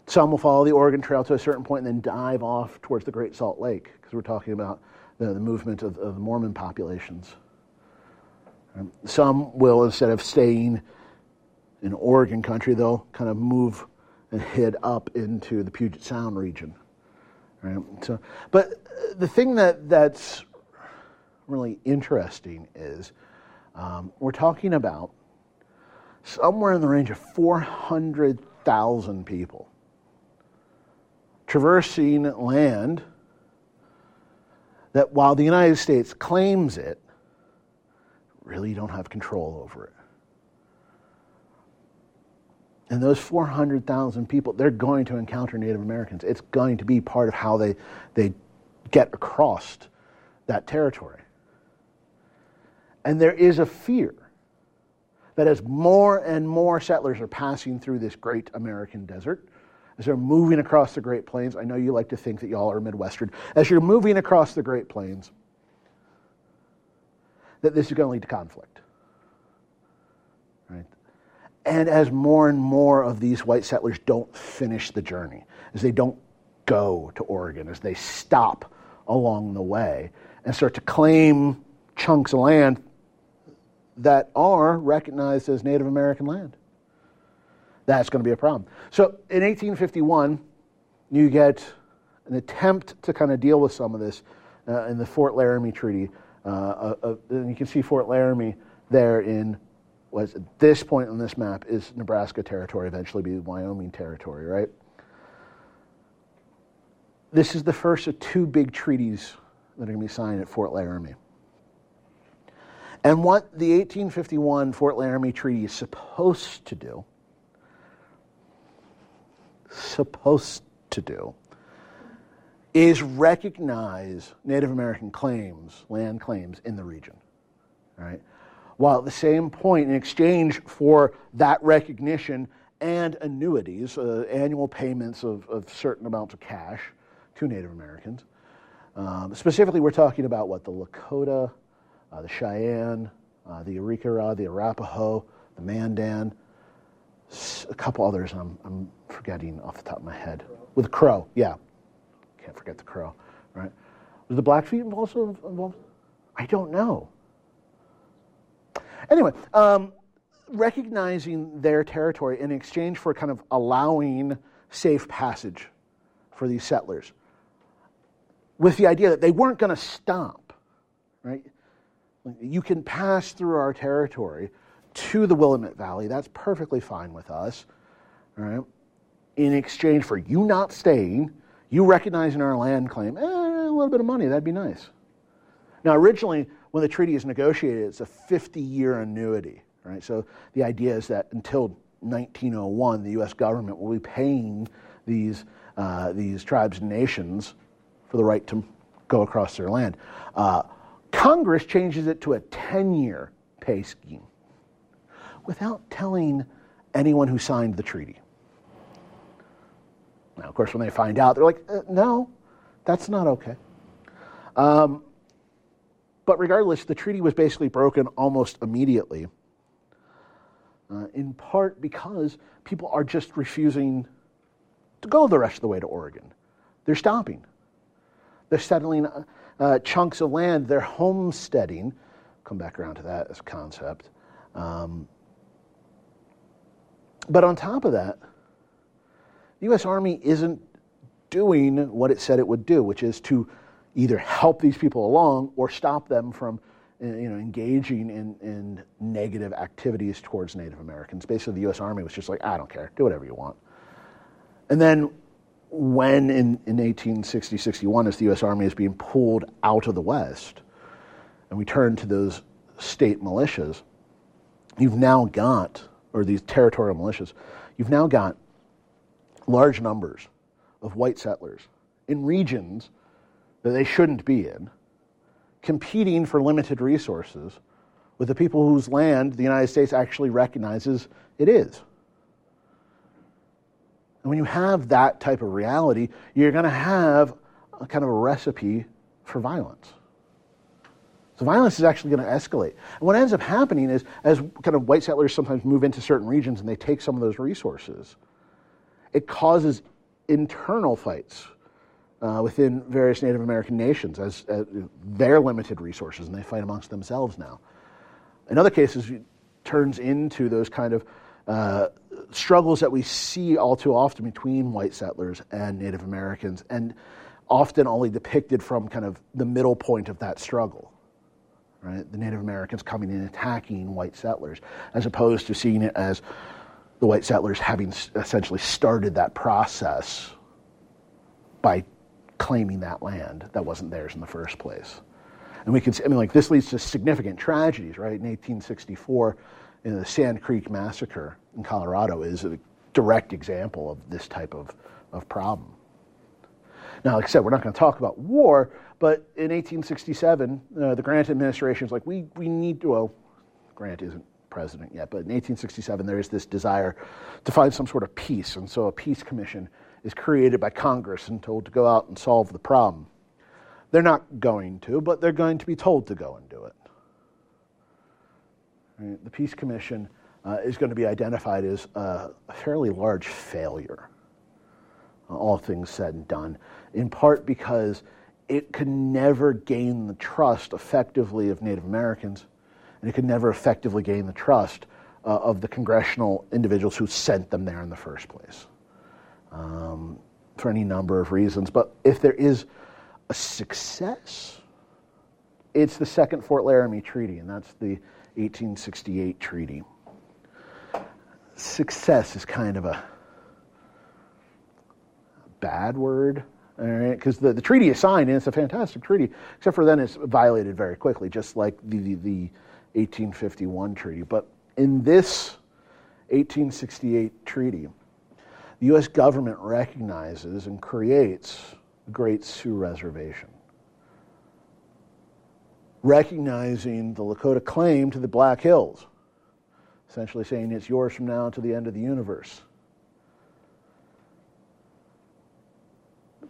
Some will follow the Oregon Trail to a certain point and then dive off towards the Great Salt Lake because we're talking about the, the movement of, of, the Mormon populations. Um, some will, instead of staying in Oregon country, they'll kind of move and head up into the Puget Sound region. Right? So, but the thing that, that's really interesting is um, we're talking about somewhere in the range of 400,000 people traversing land that while the United States claims it, really don't have control over it. And those 400,000 people, they're going to encounter Native Americans. It's going to be part of how they, they get across that territory. And there is a fear that as more and more settlers are passing through this great American desert, as they're moving across the Great Plains, I know you like to think that y'all are Midwestern, as you're moving across the Great Plains, that this is going to lead to conflict. Right? And as more and more of these white settlers don't finish the journey, as they don't go to Oregon, as they stop along the way and start to claim chunks of land that are recognized as Native American land. That's going to be a problem. So in 1851, you get an attempt to kind of deal with some of this uh, in the Fort Laramie Treaty. Uh, uh, uh and you can see Fort Laramie there in was at this point on this map is Nebraska territory, eventually be Wyoming territory, right? This is the first of two big treaties that are going to be signed at Fort Laramie. And what the 1851 Fort Laramie Treaty is supposed to do, supposed to do, is recognize Native American claims, land claims in the region, right? While at the same point, in exchange for that recognition and annuities, uh, annual payments of, of certain amounts of cash to Native Americans, um, specifically, we're talking about what the Lakota, uh, the Cheyenne, uh, the Arikara, the Arapaho, the Mandan, a couple others I'm, I'm forgetting off the top of my head. With Crow, yeah. Can't forget the Crow, right? Was the Blackfeet also involved? I don't know. Anyway, um, recognizing their territory in exchange for kind of allowing safe passage for these settlers with the idea that they weren't going to stop, right? You can pass through our territory to the Willamette Valley. That's perfectly fine with us, right? In exchange for you not staying, you recognizing our land claim, eh, a little bit of money, that'd be nice. Now, originally, when the treaty is negotiated, it's a 50 year annuity, right? So the idea is that until 1901, the U.S. government will be paying these, uh, these tribes and nations for the right to go across their land. Uh, Congress changes it to a 10 year pay scheme without telling anyone who signed the treaty. Now, of course, when they find out, they're like, uh, no, that's not okay. Um, but regardless, the treaty was basically broken almost immediately, uh, in part because people are just refusing to go the rest of the way to Oregon. They're stopping. They're settling uh, chunks of land. They're homesteading. Come back around to that as a concept. Um, but on top of that, the U.S. Army isn't doing what it said it would do, which is to either help these people along or stop them from uh, you know, engaging in, in negative activities towards Native Americans. Basically, the U.S. Army was just like, I don't care, do whatever you want. And then when in, in 1860 61, as the U.S. Army is being pulled out of the West, and we turn to those state militias, you've now got, or these territorial militias, you've now got large numbers of white settlers in regions that they shouldn't be in, competing for limited resources with the people whose land the United States actually recognizes it is. And when you have that type of reality, you're going to have a kind of a recipe for violence. So violence is actually going to escalate. And what ends up happening is, as kind of white settlers sometimes move into certain regions and they take some of those resources, it causes internal fights uh, within various Native American nations as, as their limited resources, and they fight amongst themselves now. In other cases, it turns into those kind of uh, struggles that we see all too often between white settlers and Native Americans, and often only depicted from kind of the middle point of that struggle. Right? The Native Americans coming in attacking white settlers, as opposed to seeing it as the white settlers having essentially started that process by claiming that land that wasn't theirs in the first place. And we can see, I mean, like, this leads to significant tragedies, right? In 1864, in the Sand Creek Massacre in Colorado is a direct example of this type of, of problem. Now, like I said, we're not going to talk about war, but in 1867, uh, the Grant administration is like, we, we need to, well, Grant isn't president yet, but in 1867 there is this desire to find some sort of peace, and so a peace commission is created by Congress and told to go out and solve the problem. They're not going to, but they're going to be told to go and do it. Right? The Peace Commission uh, is going to be identified as a, fairly large failure, uh, all things said and done, in part because it could never gain the trust effectively of Native Americans, and it could never effectively gain the trust uh, of the congressional individuals who sent them there in the first place. Um, for any number of reasons. But if there is a success, it's the Second Fort Laramie Treaty, and that's the 1868 treaty. Success is kind of a bad word, all right? Because the, the treaty is signed and it's a fantastic treaty, except for then it's violated very quickly, just like the, the, the 1851 treaty. But in this 1868 treaty, the U.S. government recognizes and creates the Great Sioux Reservation recognizing the Lakota claim to the Black Hills, essentially saying it's yours from now to the end of the universe.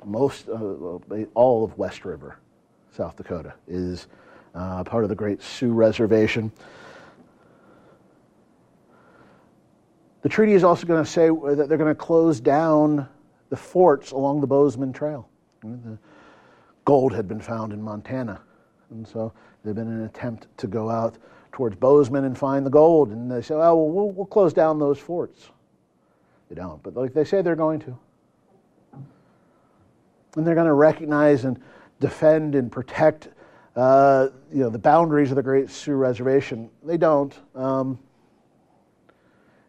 Most, uh, all of West River, South Dakota, is uh, part of the Great Sioux Reservation. The treaty is also going to say that they're going to close down the forts along the Bozeman Trail. The gold had been found in Montana and so there'd been an attempt to go out towards Bozeman and find the gold. And they say, oh, well, we'll, close down those forts. They don't, but like they say they're going to. And they're going to recognize and defend and protect uh, you know, the boundaries of the Great Sioux Reservation. They don't. Um,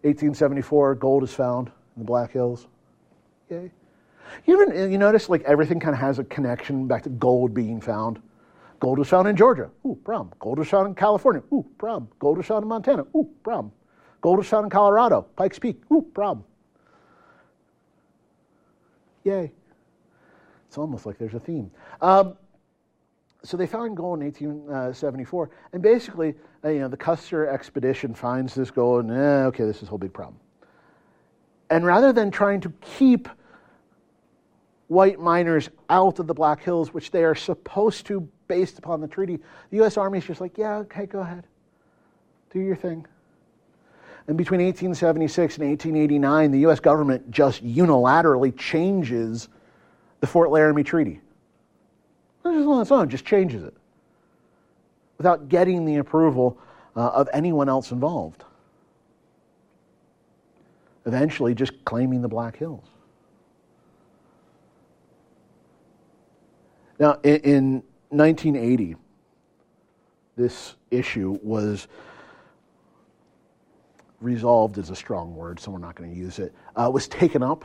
1874, gold is found in the Black Hills. Yay. You ever you notice like everything kind of has a connection back to gold being found? Gold was found in Georgia. Ooh, problem. Gold was found in California. Ooh, problem. Gold was found in Montana. Ooh, problem. Gold was found in Colorado. Pikes Peak. Ooh, problem. Yay. It's almost like there's a theme. Um, so they found gold in 1874, and basically, uh, you know, the Custer expedition finds this gold, and eh, okay, this is a whole big problem. And rather than trying to keep white miners out of the Black Hills, which they are supposed to based upon the treaty, the U.S. Army is just like, yeah, okay, go ahead, do your thing. And between 1876 and 1889, the U.S. government just unilaterally changes the Fort Laramie Treaty. Just on its own, just changes it without getting the approval uh, of anyone else involved. Eventually, just claiming the Black Hills. Now, in, in 1980, this issue was resolved is a strong word, so we're not going to use it, uh, was taken up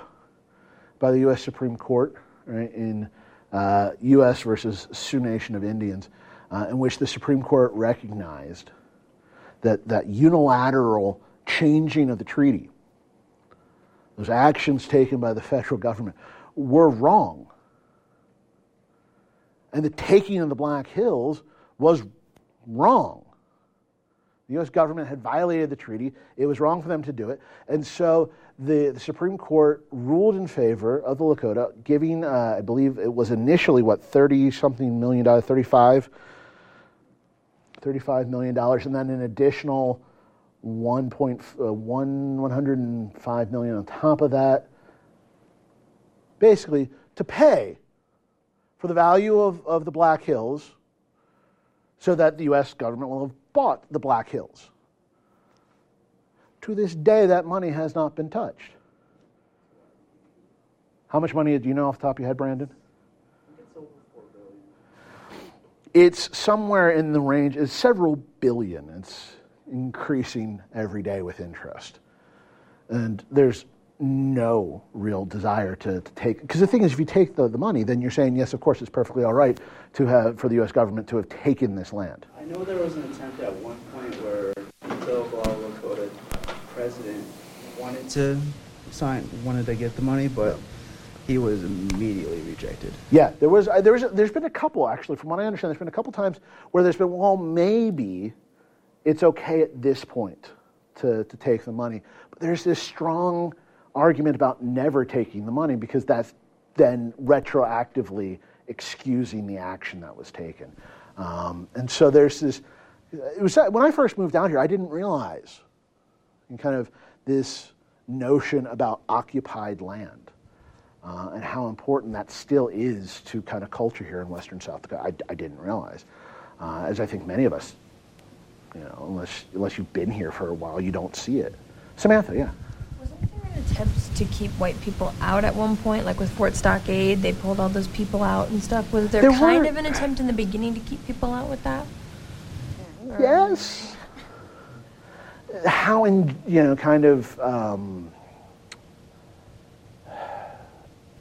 by the U.S. Supreme Court right, in uh, U.S. versus Sioux Nation of Indians, uh, in which the Supreme Court recognized that that unilateral changing of the treaty, those actions taken by the federal government, were wrong. And the taking of the Black Hills was wrong. The U.S. government had violated the treaty. It was wrong for them to do it. And so the, the Supreme Court ruled in favor of the Lakota, giving, uh, I believe it was initially, what, 30 something million dollars, 35, 35 million dollars, and then an additional 1.1, uh, 105 million on top of that, basically to pay for the value of, of the Black Hills so that the U.S. government will have bought the Black Hills. To this day, that money has not been touched. How much money do you know off the top of your head, Brandon? It's somewhere in the range, it's several billion. It's increasing every day with interest. And there's no real desire to, to take because the thing is if you take the, the money then you're saying yes of course it's perfectly all right to have for the US government to have taken this land. I know there was an attempt at one point where Bill Lakota president wanted to sign wanted to get the money but he was immediately rejected. Yeah there was uh, there was a, there's been a couple actually from what I understand there's been a couple times where there's been well maybe it's okay at this point to, to take the money. But there's this strong argument about never taking the money because that's then retroactively excusing the action that was taken. Um, and so there's this. It was when I first moved down here, I didn't realize, and kind of this notion about occupied land uh, and how important that still is to kind of culture here in Western South Dakota. I, I didn't realize, uh, as I think many of us, you know, unless unless you've been here for a while, you don't see it. Samantha, yeah attempts to keep white people out at one point, like with Fort Stockade, they pulled all those people out and stuff. Was there, there kind of an attempt in the beginning to keep people out with that? Yes. How in you know kind of. Um,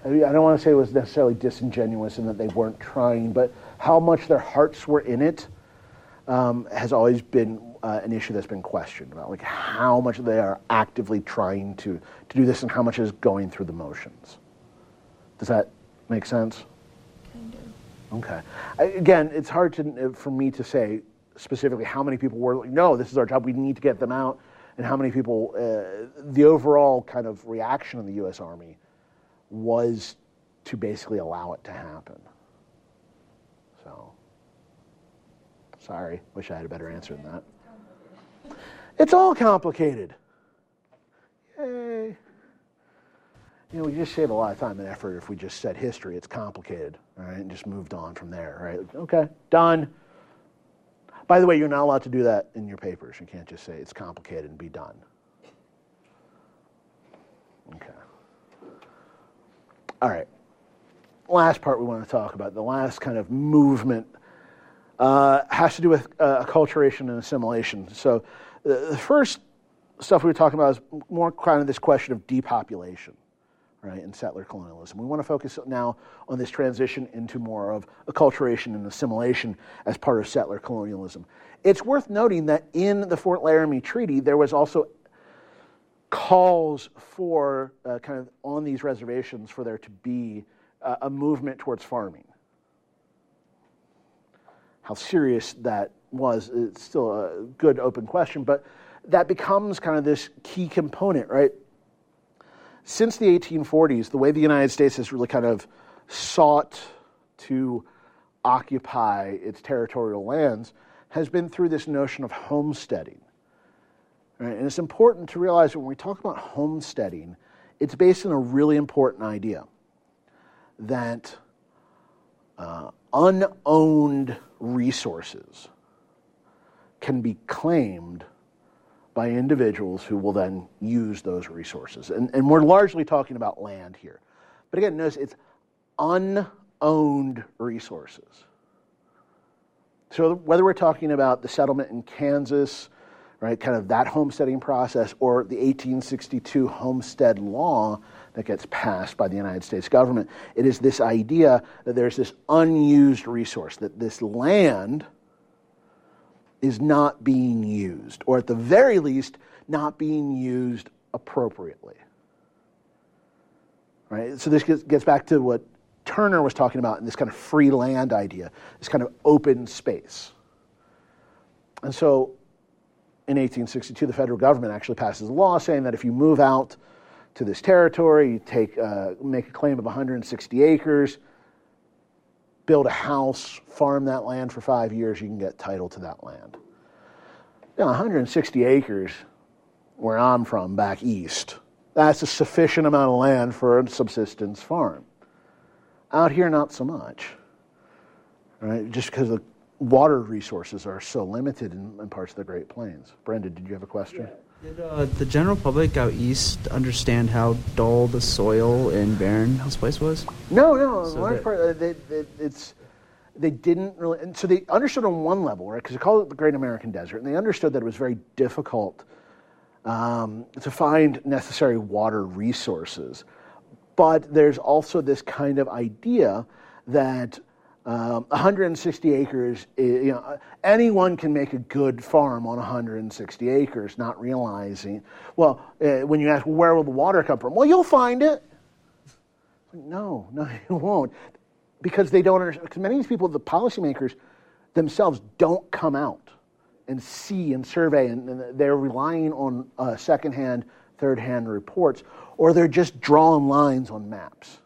I don't want to say it was necessarily disingenuous in that they weren't trying, but how much their hearts were in it um, has always been uh, an issue that's been questioned about, like how much they are actively trying to, to do this and how much is going through the motions. Does that make sense? Kind of. Okay. I, again, it's hard to, uh, for me to say specifically how many people were like, no, this is our job, we need to get them out, and how many people, uh, the overall kind of reaction of the U.S. Army was to basically allow it to happen. So, sorry, wish I had a better answer than that. It's all complicated. Yay. You know, we just save a lot of time and effort if we just said history, it's complicated, all right, and just moved on from there, right? Okay, done. By the way, you're not allowed to do that in your papers. You can't just say it's complicated and be done. Okay. All right. Last part we want to talk about, the last kind of movement, uh, has to do with uh, acculturation and assimilation. So, the first stuff we were talking about is more kind of this question of depopulation. right, and settler colonialism. We want to focus now on this transition into more of acculturation and assimilation as part of settler colonialism. It's worth noting that in the Fort Laramie Treaty, there was also calls for uh, kind of on these reservations for there to be uh, a movement towards farming. How serious that was, it's still a good open question, but that becomes kind of this key component, right? Since the 1840s, the way the United States has really kind of sought to occupy its territorial lands has been through this notion of homesteading. Right? And it's important to realize when we talk about homesteading, it's based on a really important idea that uh, unowned resources can be claimed by individuals who will then use those resources. And, and we're largely talking about land here. But again, notice it's unowned resources. So whether we're talking about the settlement in Kansas, right, kind of that homesteading process, or the 1862 homestead law that gets passed by the United States government, it is this idea that there's this unused resource, that this land is not being used, or at the very least, not being used appropriately. Right? So this gets back to what Turner was talking about in this kind of free land idea, this kind of open space. And so in 1862, the federal government actually passes a law saying that if you move out to this territory, you take, uh, make a claim of 160 acres, build a house, farm that land for five years, you can get title to that land. Now, 160 acres, where I'm from, back east, that's a sufficient amount of land for a subsistence farm. Out here, not so much, right? Just because the water resources are so limited in, in, parts of the Great Plains. Brenda, did you have a question? Yeah. Did uh, the general public out east understand how dull the soil in barren this place was? No, no. So large part, uh, they, they, it's they didn't really, and so they understood on one level, right? Because they call it the Great American Desert, and they understood that it was very difficult um, to find necessary water resources. But there's also this kind of idea that um, 160 acres, you know, anyone can make a good farm on 160 acres, not realizing, well, uh, when you ask, where will the water come from? Well, you'll find it. No, no, you won't because they don't understand. Because many of these people, the policymakers themselves, don't come out and see and survey, and, and they're relying on uh, secondhand, third-hand reports, or they're just drawing lines on maps,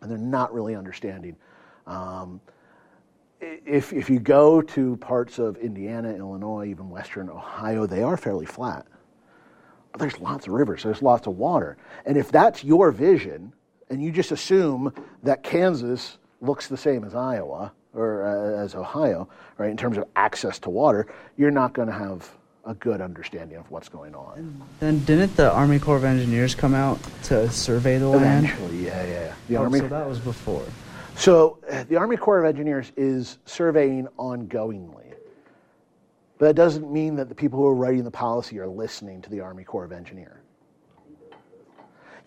and they're not really understanding. Um, if, if you go to parts of Indiana, Illinois, even western Ohio, they are fairly flat. But there's lots of rivers, there's lots of water. And if that's your vision, and you just assume that Kansas looks the same as Iowa or uh, as Ohio, right, in terms of access to water, you're not going to have a good understanding of what's going on. And then didn't the Army Corps of Engineers come out to survey the land? Eventually, yeah, yeah. The oh, Army. So that was before. So uh, the Army Corps of Engineers is surveying ongoingly. But that doesn't mean that the people who are writing the policy are listening to the Army Corps of Engineers.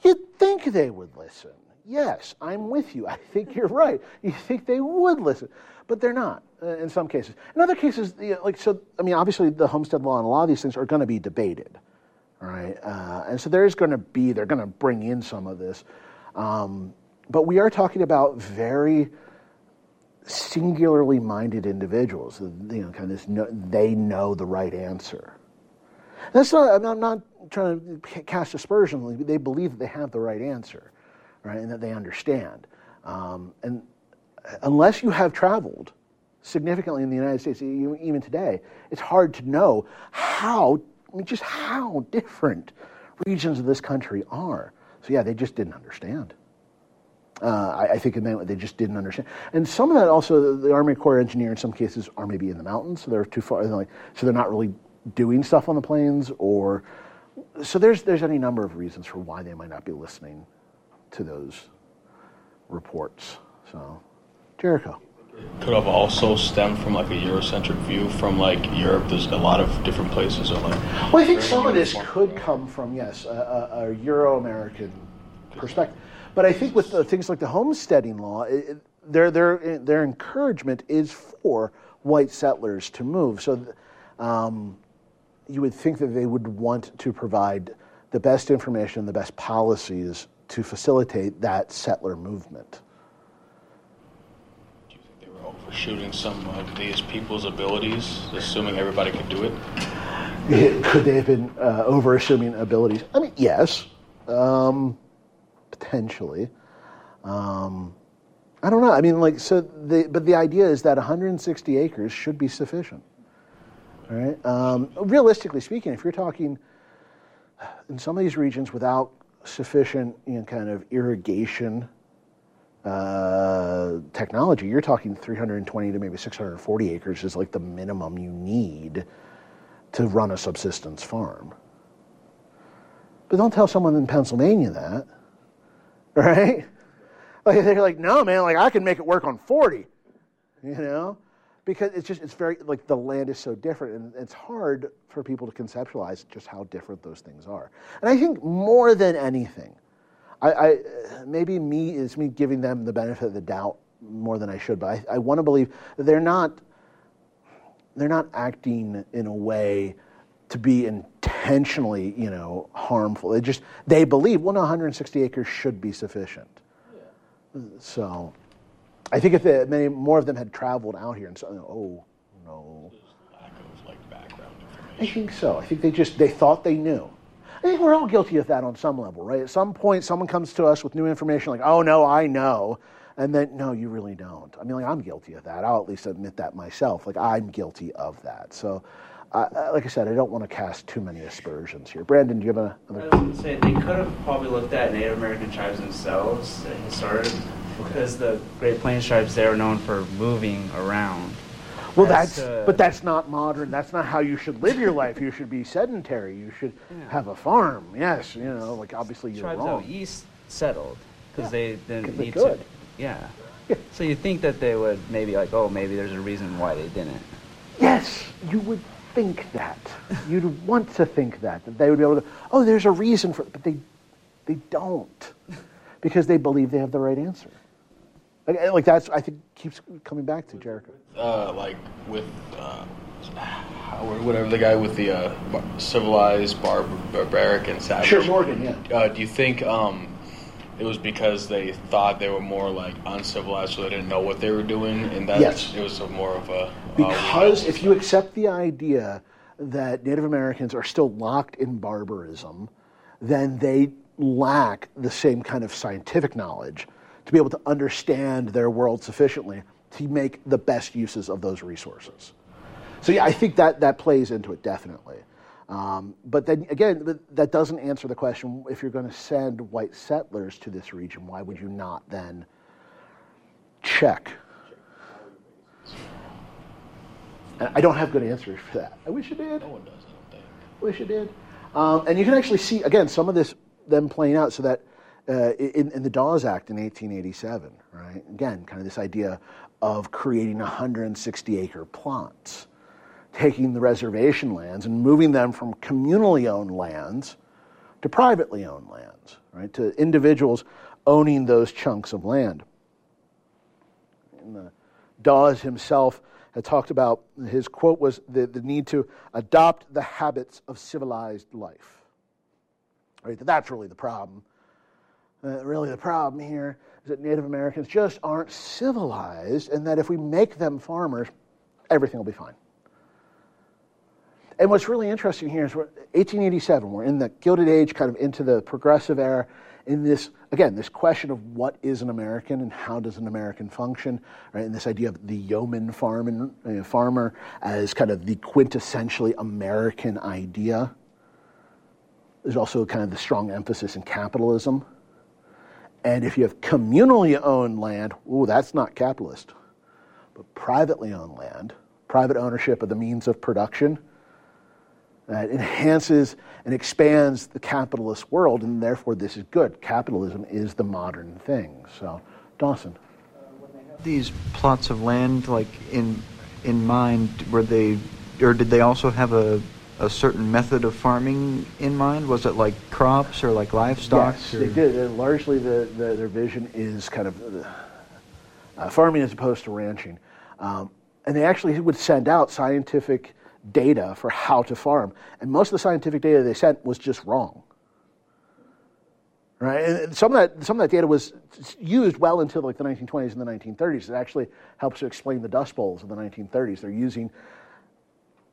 You'd think they would listen. Yes, I'm with you. I think you're right. You think they would listen, but they're not uh, in some cases. In other cases, you know, like so, I mean, obviously the homestead law and a lot of these things are going to be debated, right? Uh, and so there is going to be they're going to bring in some of this, um, but we are talking about very singularly minded individuals. You know, kind of this. They know the right answer. That's not. I'm not trying to cast aspersion. They believe that they have the right answer, right, and that they understand. Um, and unless you have traveled significantly in the United States, even today, it's hard to know how, I mean, just how different regions of this country are. So yeah, they just didn't understand. Uh, I, I, think it meant they just didn't understand. And some of that also, the Army Corps engineer in some cases are maybe in the mountains, so they're too far, they're like, so they're not really doing stuff on the plains, or so there's there's any number of reasons for why they might not be listening to those reports. So, Jericho could have also stemmed from like a Eurocentric view from like Europe. There's a lot of different places. Like, well, I think some of this could come from yes, a, a, a Euro-American perspective. But I think with the, things like the homesteading law, it, their their their encouragement is for white settlers to move. So. Um, you would think that they would want to provide the best information, the best policies to facilitate that settler movement. Do you think they were overshooting some of these people's abilities, assuming everybody could do it. Could they have been uh, overassuming abilities? I mean, yes, um, potentially. Um, I don't know. I mean, like, so the, but the idea is that 160 acres should be sufficient. All right. Um, realistically speaking, if you're talking in some of these regions without sufficient, you know, kind of irrigation uh, technology, you're talking 320 to maybe 640 acres is like the minimum you need to run a subsistence farm. But don't tell someone in Pennsylvania that, right? Like they're like, no, man, like I can make it work on 40, you know? because it's just it's very like the land is so different and it's hard for people to conceptualize just how different those things are and i think more than anything i, I maybe me is me giving them the benefit of the doubt more than i should but i, I want to believe that they're not they're not acting in a way to be intentionally you know harmful they just they believe well no 160 acres should be sufficient so I think if the, many more of them had traveled out here and so, oh no. I think so. I think they just they thought they knew. I think we're all guilty of that on some level, right? At some point, someone comes to us with new information, like, "Oh no, I know," and then, "No, you really don't." I mean, like, I'm guilty of that. I'll at least admit that myself. Like, I'm guilty of that. So, uh, like I said, I don't want to cast too many aspersions here. Brandon, do you have a? I was going to say they could have probably looked at Native American tribes themselves and started because the Great Plains tribes they are known for moving around. Well, that's, uh, but that's not modern. That's not how you should live your life. You should be sedentary. You should yeah. have a farm. Yes, you know, like obviously you're tribes wrong. out east settled because yeah. they didn't need to. Yeah. yeah. So you think that they would maybe like, oh, maybe there's a reason why they didn't. Yes, you would think that. You'd want to think that that they would be able to. Oh, there's a reason for it, but they they don't because they believe they have the right answer. Like, like that's I think keeps coming back to Jericho. Uh, like with uh, whatever the guy with the uh, civilized, bar- barbaric, and savage. Sure, Morgan. Yeah. Uh, do you think um, it was because they thought they were more like uncivilized, so they didn't know what they were doing, and that yes. it was more of a because if you accept the idea that Native Americans are still locked in barbarism, then they lack the same kind of scientific knowledge to be able to understand their world sufficiently to make the best uses of those resources. So yeah, I think that that plays into it definitely. Um, but then again, that doesn't answer the question. If you're going to send white settlers to this region, why would you not then check? I don't have good answers for that. I wish you did. No one does. I don't think. Wish you did. Um, and you can actually see again some of this them playing out so that uh, in, in, the Dawes Act in 1887, right? Again, kind of this idea of creating 160 acre plots, taking the reservation lands and moving them from communally owned lands to privately owned lands, right? To individuals owning those chunks of land. And, uh, Dawes himself had talked about, his quote was the, the need to adopt the habits of civilized life. Right? That's really the problem uh, really, the problem here is that Native Americans just aren't civilized, and that if we make them farmers, everything will be fine. And what's really interesting here is we're 1887, we're in the Gilded Age, kind of into the progressive era, in this, again, this question of what is an American and how does an American function, right? And this idea of the yeoman farmer, uh, farmer as kind of the quintessentially American idea. There's also kind of the strong emphasis in capitalism and if you have communally owned land, ooh, that's not capitalist. But privately owned land, private ownership of the means of production, that enhances and expands the capitalist world, and therefore this is good. Capitalism is the modern thing. So, Dawson. These plots of land, like in in mind, were they, or did they also have a a certain method of farming in mind? Was it like crops or like livestock? Yes, or? they did. And largely, the, the, their vision is kind of uh, farming as opposed to ranching. Um, and they actually would send out scientific data for how to farm. And most of the scientific data they sent was just wrong. Right? And some of that, some of that data was used well until like the 1920s and the 1930s. It actually helps to explain the Dust Bowls of the 1930s. They're using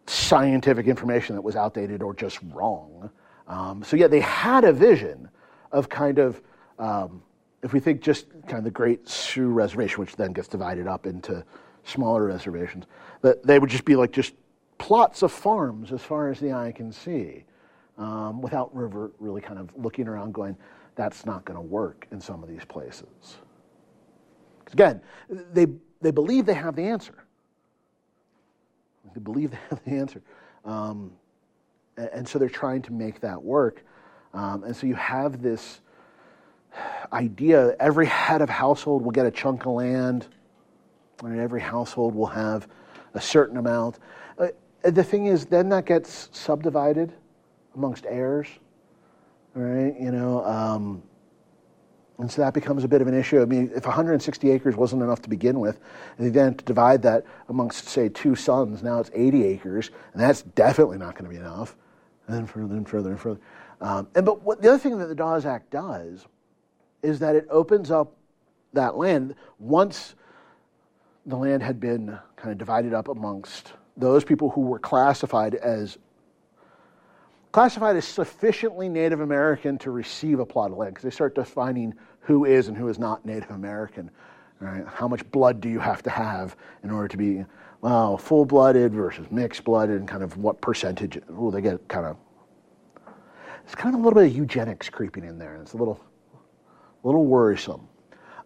scientific information that was outdated or just wrong. Um, so yeah, they had a vision of kind of, um, if we think just kind of the Great Sioux Reservation, which then gets divided up into smaller reservations, that they would just be like just plots of farms as far as the eye can see, um, without River really kind of looking around going, that's not going to work in some of these places. Again, they, they believe they have the answer. They believe they have the answer. Um, and, and, so they're trying to make that work. Um, and so you have this idea every head of household will get a chunk of land, and every household will have a certain amount. The thing is, then that gets subdivided amongst heirs, right? You know, um, and so that becomes a bit of an issue. I mean, if 160 acres wasn't enough to begin with, and then divide that amongst, say, two sons, now it's 80 acres, and that's definitely not going to be enough. And then further and further and further. Um, and but what, the other thing that the Dawes Act does is that it opens up that land once the land had been kind of divided up amongst those people who were classified as classified as sufficiently Native American to receive a plot of land because they start defining who is and who is not Native American. Right? How much blood do you have to have in order to be, well, full blooded versus mixed blooded, and kind of what percentage? Oh, they get kind of, it's kind of a little bit of eugenics creeping in there. And it's a little, a little worrisome.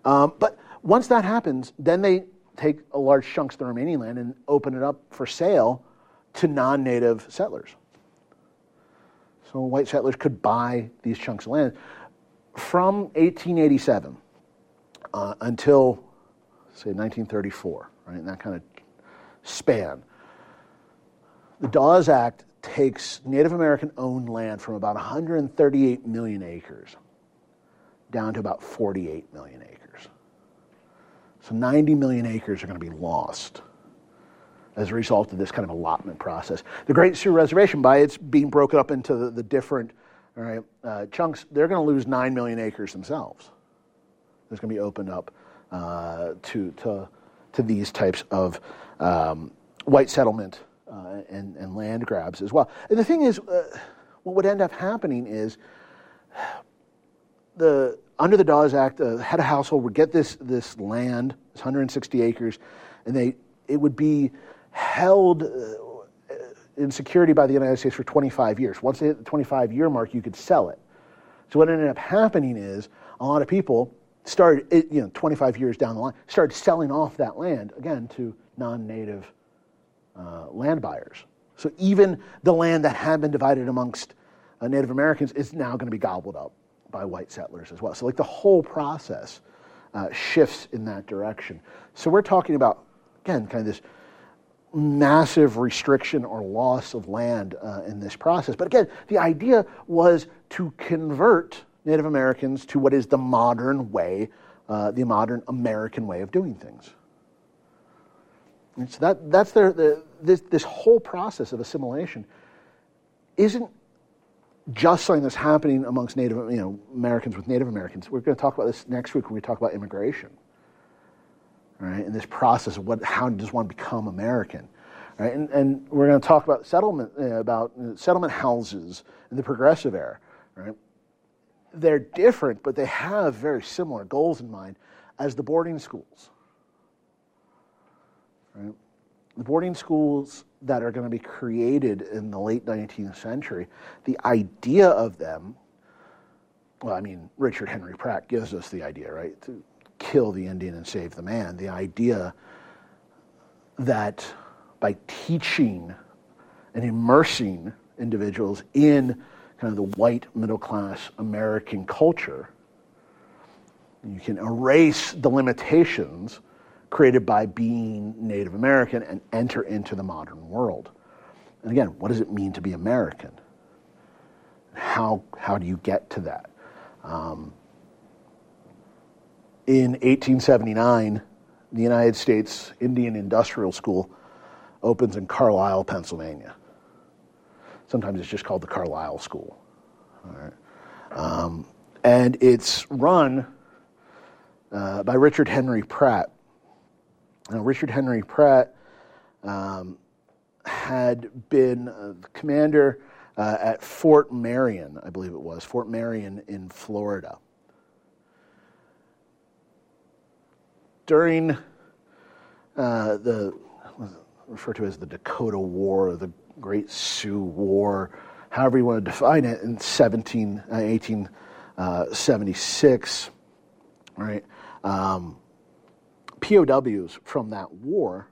Um, but once that happens, then they take a large chunks of the remaining land and open it up for sale to non native settlers. So white settlers could buy these chunks of land. From 1887 uh, until, say, 1934, right, in that kind of span, the Dawes Act takes Native American owned land from about 138 million acres down to about 48 million acres. So 90 million acres are going to be lost as a result of this kind of allotment process. The Great Sioux Reservation, by its being broken up into the, the different uh, chunks, they're going to lose 9 million acres themselves. There's going to be opened up uh, to, to, to these types of um, white settlement uh, and, and land grabs as well. And the thing is, uh, what would end up happening is the under the Dawes Act, the head of household would get this this land, this 160 acres, and they it would be held uh, in security by the United States for 25 years. Once they hit the 25 year mark, you could sell it. So what ended up happening is a lot of people started, you know, 25 years down the line, started selling off that land again to non-native uh, land buyers. So even the land that had been divided amongst uh, Native Americans is now going to be gobbled up by white settlers as well. So like the whole process uh, shifts in that direction. So we're talking about again kind of this massive restriction or loss of land uh, in this process. But again, the idea was to convert Native Americans to what is the modern way, uh, the modern American way of doing things. And so that, that's their, the, this, this whole process of assimilation isn't just something that's happening amongst Native you know, Americans with Native Americans. We're going to talk about this next week when we talk about immigration right? In this process of what, how does one become American, right? And, and we're going to talk about settlement, uh, about settlement houses in the Progressive Era, right? They're different, but they have very similar goals in mind as the boarding schools, right? The boarding schools that are going to be created in the late 19th century, the idea of them, well, I mean, Richard Henry Pratt gives us the idea, right? To, kill the Indian and save the man. The idea that by teaching and immersing individuals in kind of the white middle class American culture, you can erase the limitations created by being Native American and enter into the modern world. And again, what does it mean to be American? How, how do you get to that? Um, in 1879, the United States Indian Industrial School opens in Carlisle, Pennsylvania. Sometimes it's just called the Carlisle School. Um, and it's run uh, by Richard Henry Pratt. Now, Richard Henry Pratt um, had been uh, commander uh, at Fort Marion, I believe it was, Fort Marion in Florida. During uh, the referred to as the Dakota War, the Great Sioux War, however you want to define it, in 17, uh, 1876, uh, right? Um, POWs from that war,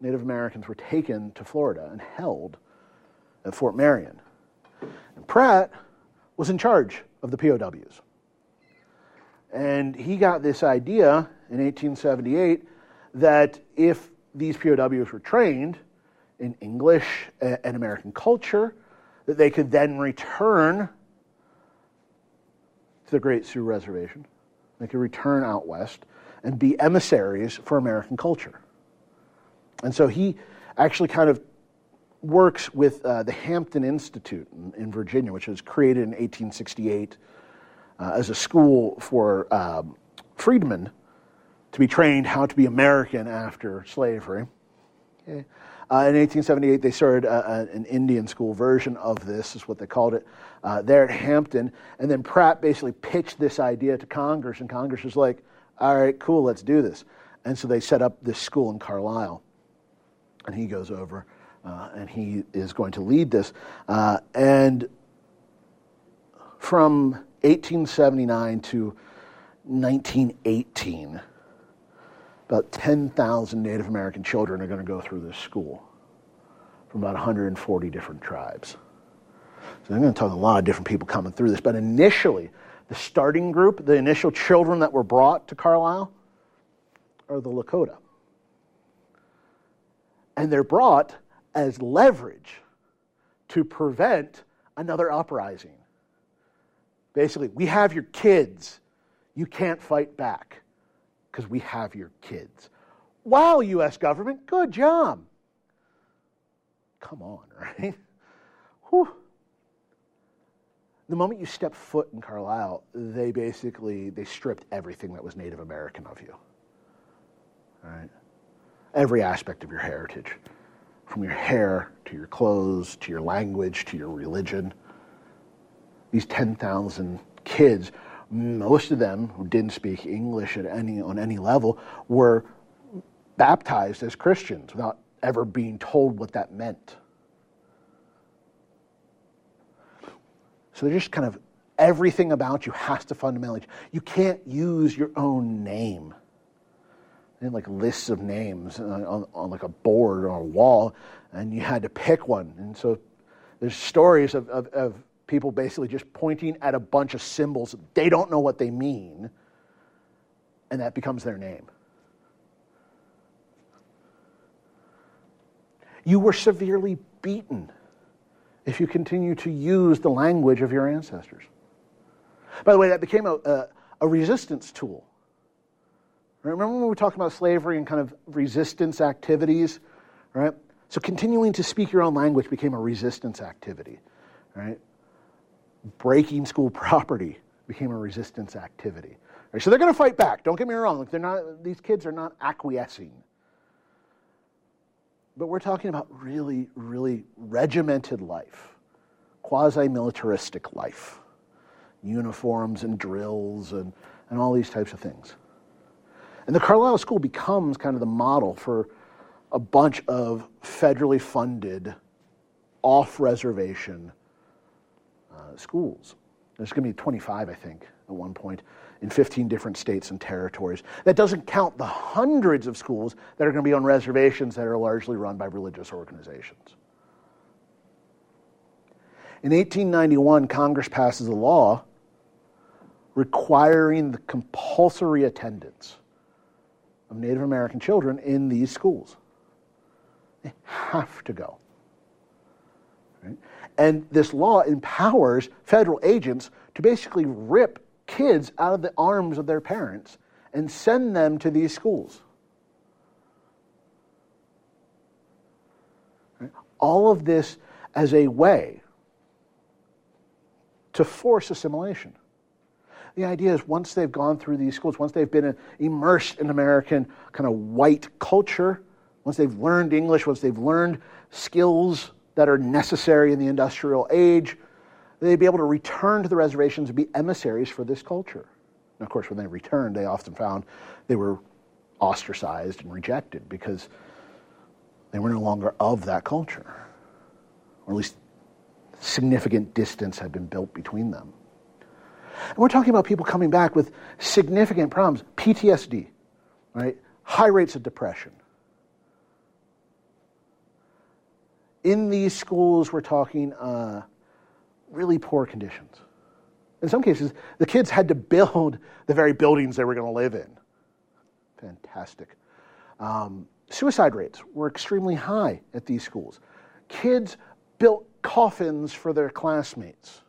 Native Americans were taken to Florida and held at Fort Marion. And Pratt was in charge of the POWs. And he got this idea in 1878 that if these POWs were trained in English and American culture, that they could then return to the Great Sioux Reservation. They could return out west and be emissaries for American culture. And so he actually kind of works with uh, the Hampton Institute in, in, Virginia, which was created in 1868 uh, as a school for um, freedmen to be trained how to be American after slavery. Okay. Uh, in 1878, they started a, a, an Indian school version of this, is what they called it, uh, there at Hampton. And then Pratt basically pitched this idea to Congress, and Congress was like, all right, cool, let's do this. And so they set up this school in Carlisle. And he goes over, uh, and he is going to lead this. Uh, and from 1879 to 1918, about 10,000 Native American children are going to go through this school from about 140 different tribes. So I'm going to talk a lot of different people coming through this. But initially, the starting group, the initial children that were brought to Carlisle, are the Lakota. And they're brought as leverage to prevent another uprising. Basically, we have your kids. You can't fight back because we have your kids. Wow, U.S. government, good job. Come on, right? Whew. The moment you step foot in Carlisle, they basically they stripped everything that was Native American of you. Right? Every aspect of your heritage, from your hair to your clothes to your language to your religion. These 10,000 kids most of them who didn't speak English at any, on any level were baptized as Christians without ever being told what that meant. So they're just kind of everything about you has to fundamentally. You can't use your own name. And like lists of names uh, on, on like a board or a wall, and you had to pick one. And so there's stories of, of, of people basically just pointing at a bunch of symbols. They don't know what they mean, and that becomes their name. You were severely beaten if you continue to use the language of your ancestors. By the way, that became a, a, a resistance tool. Remember when we were talking about slavery and kind of resistance activities, right? So continuing to speak your own language became a resistance activity, right? breaking school property became a resistance activity. Right, so they're going to fight back. Don't get me wrong. Like they're not, these kids are not acquiescing. But we're talking about really, really regimented life, quasi militaristic life, uniforms and drills and, and all these types of things. And the Carlisle School becomes kind of the model for a bunch of federally funded, off reservation uh, schools. There's going to be 25, I think, at one point, in 15 different states and territories. That doesn't count the hundreds of schools that are going to be on reservations that are largely run by religious organizations. In 1891, Congress passes a law requiring the compulsory attendance of Native American children in these schools. They have to go. Right? And this law empowers federal agents to basically rip kids out of the arms of their parents and send them to these schools. All of this as a way to force assimilation. The idea is once they've gone through these schools, once they've been immersed in American kind of white culture, once they've learned English, once they've learned skills that are necessary in the industrial age, they'd be able to return to the reservations and be emissaries for this culture. And of course, when they returned, they often found they were ostracized and rejected because they were no longer of that culture, or at least significant distance had been built between them. And we're talking about people coming back with significant problems PTSD, right? High rates of depression. In these schools, we're talking uh, really poor conditions. In some cases, the kids had to build the very buildings they were going to live in. Fantastic. Um, suicide rates were extremely high at these schools. Kids built coffins for their classmates.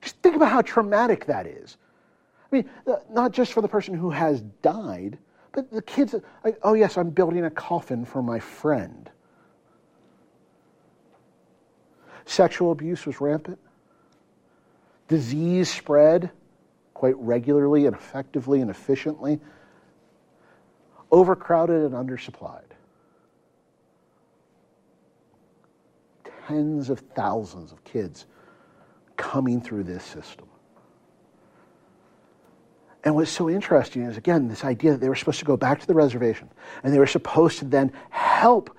Just think about how traumatic that is. I mean, not just for the person who has died, but the kids, like, oh, yes, I'm building a coffin for my friend. Sexual abuse was rampant. Disease spread quite regularly and effectively and efficiently. Overcrowded and undersupplied. Tens of thousands of kids coming through this system. And what's so interesting is, again, this idea that they were supposed to go back to the reservation and they were supposed to then help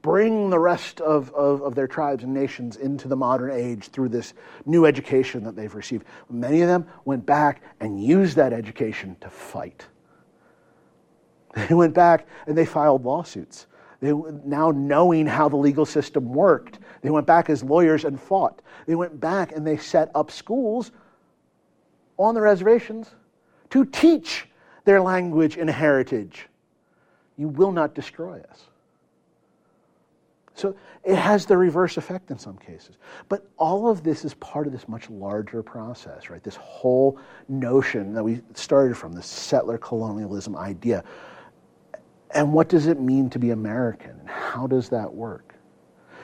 bring the rest of, of, of, their tribes and nations into the modern age through this new education that they've received. Many of them went back and used that education to fight. They went back and they filed lawsuits. They, now knowing how the legal system worked, they went back as lawyers and fought. They went back and they set up schools on the reservations to teach their language and heritage. You will not destroy us. So it has the reverse effect in some cases. But all of this is part of this much larger process, right? This whole notion that we started from, this settler colonialism idea. And what does it mean to be American? And how does that work?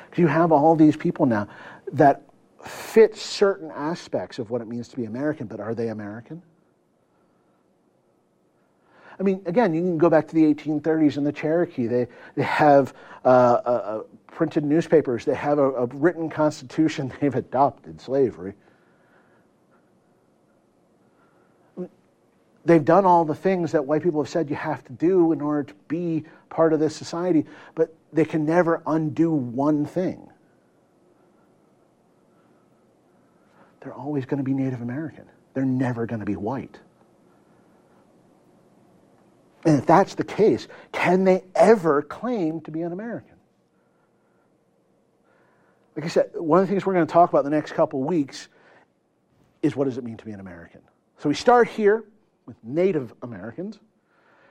Because you have all these people now that fit certain aspects of what it means to be American, but are they American? I mean, again, you can go back to the 1830s in the Cherokee. They, they have uh, uh, printed newspapers, they have a, a written constitution, they've adopted slavery. They've done all the things that white people have said you have to do in order to be part of this society, but they can never undo one thing. They're always going to be Native American. They're never going to be white. And if that's the case, can they ever claim to be an American? Like I said, one of the things we're going to talk about the next couple weeks is what does it mean to be an American? So we start here with Native Americans.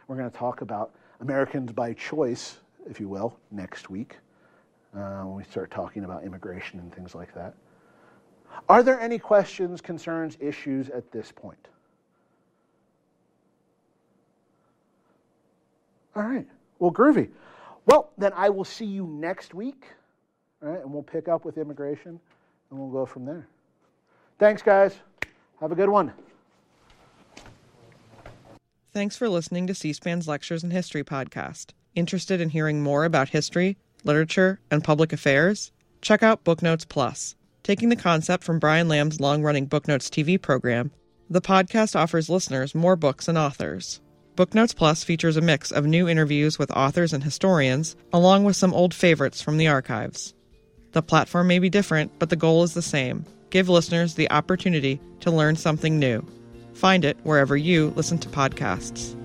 We're going to talk about Americans by choice, if you will, next week uh, when we start talking about immigration and things like that. Are there any questions, concerns, issues at this point? All right. Well, groovy. Well, then I will see you next week, all right? And we'll pick up with immigration and we'll go from there. Thanks, guys. Have a good one. Thanks for listening to C SPAN's Lectures in History podcast. Interested in hearing more about history, literature, and public affairs? Check out Booknotes Plus. Taking the concept from Brian Lamb's long running Booknotes TV program, the podcast offers listeners more books and authors. Booknotes Plus features a mix of new interviews with authors and historians, along with some old favorites from the archives. The platform may be different, but the goal is the same give listeners the opportunity to learn something new. Find it wherever you listen to podcasts.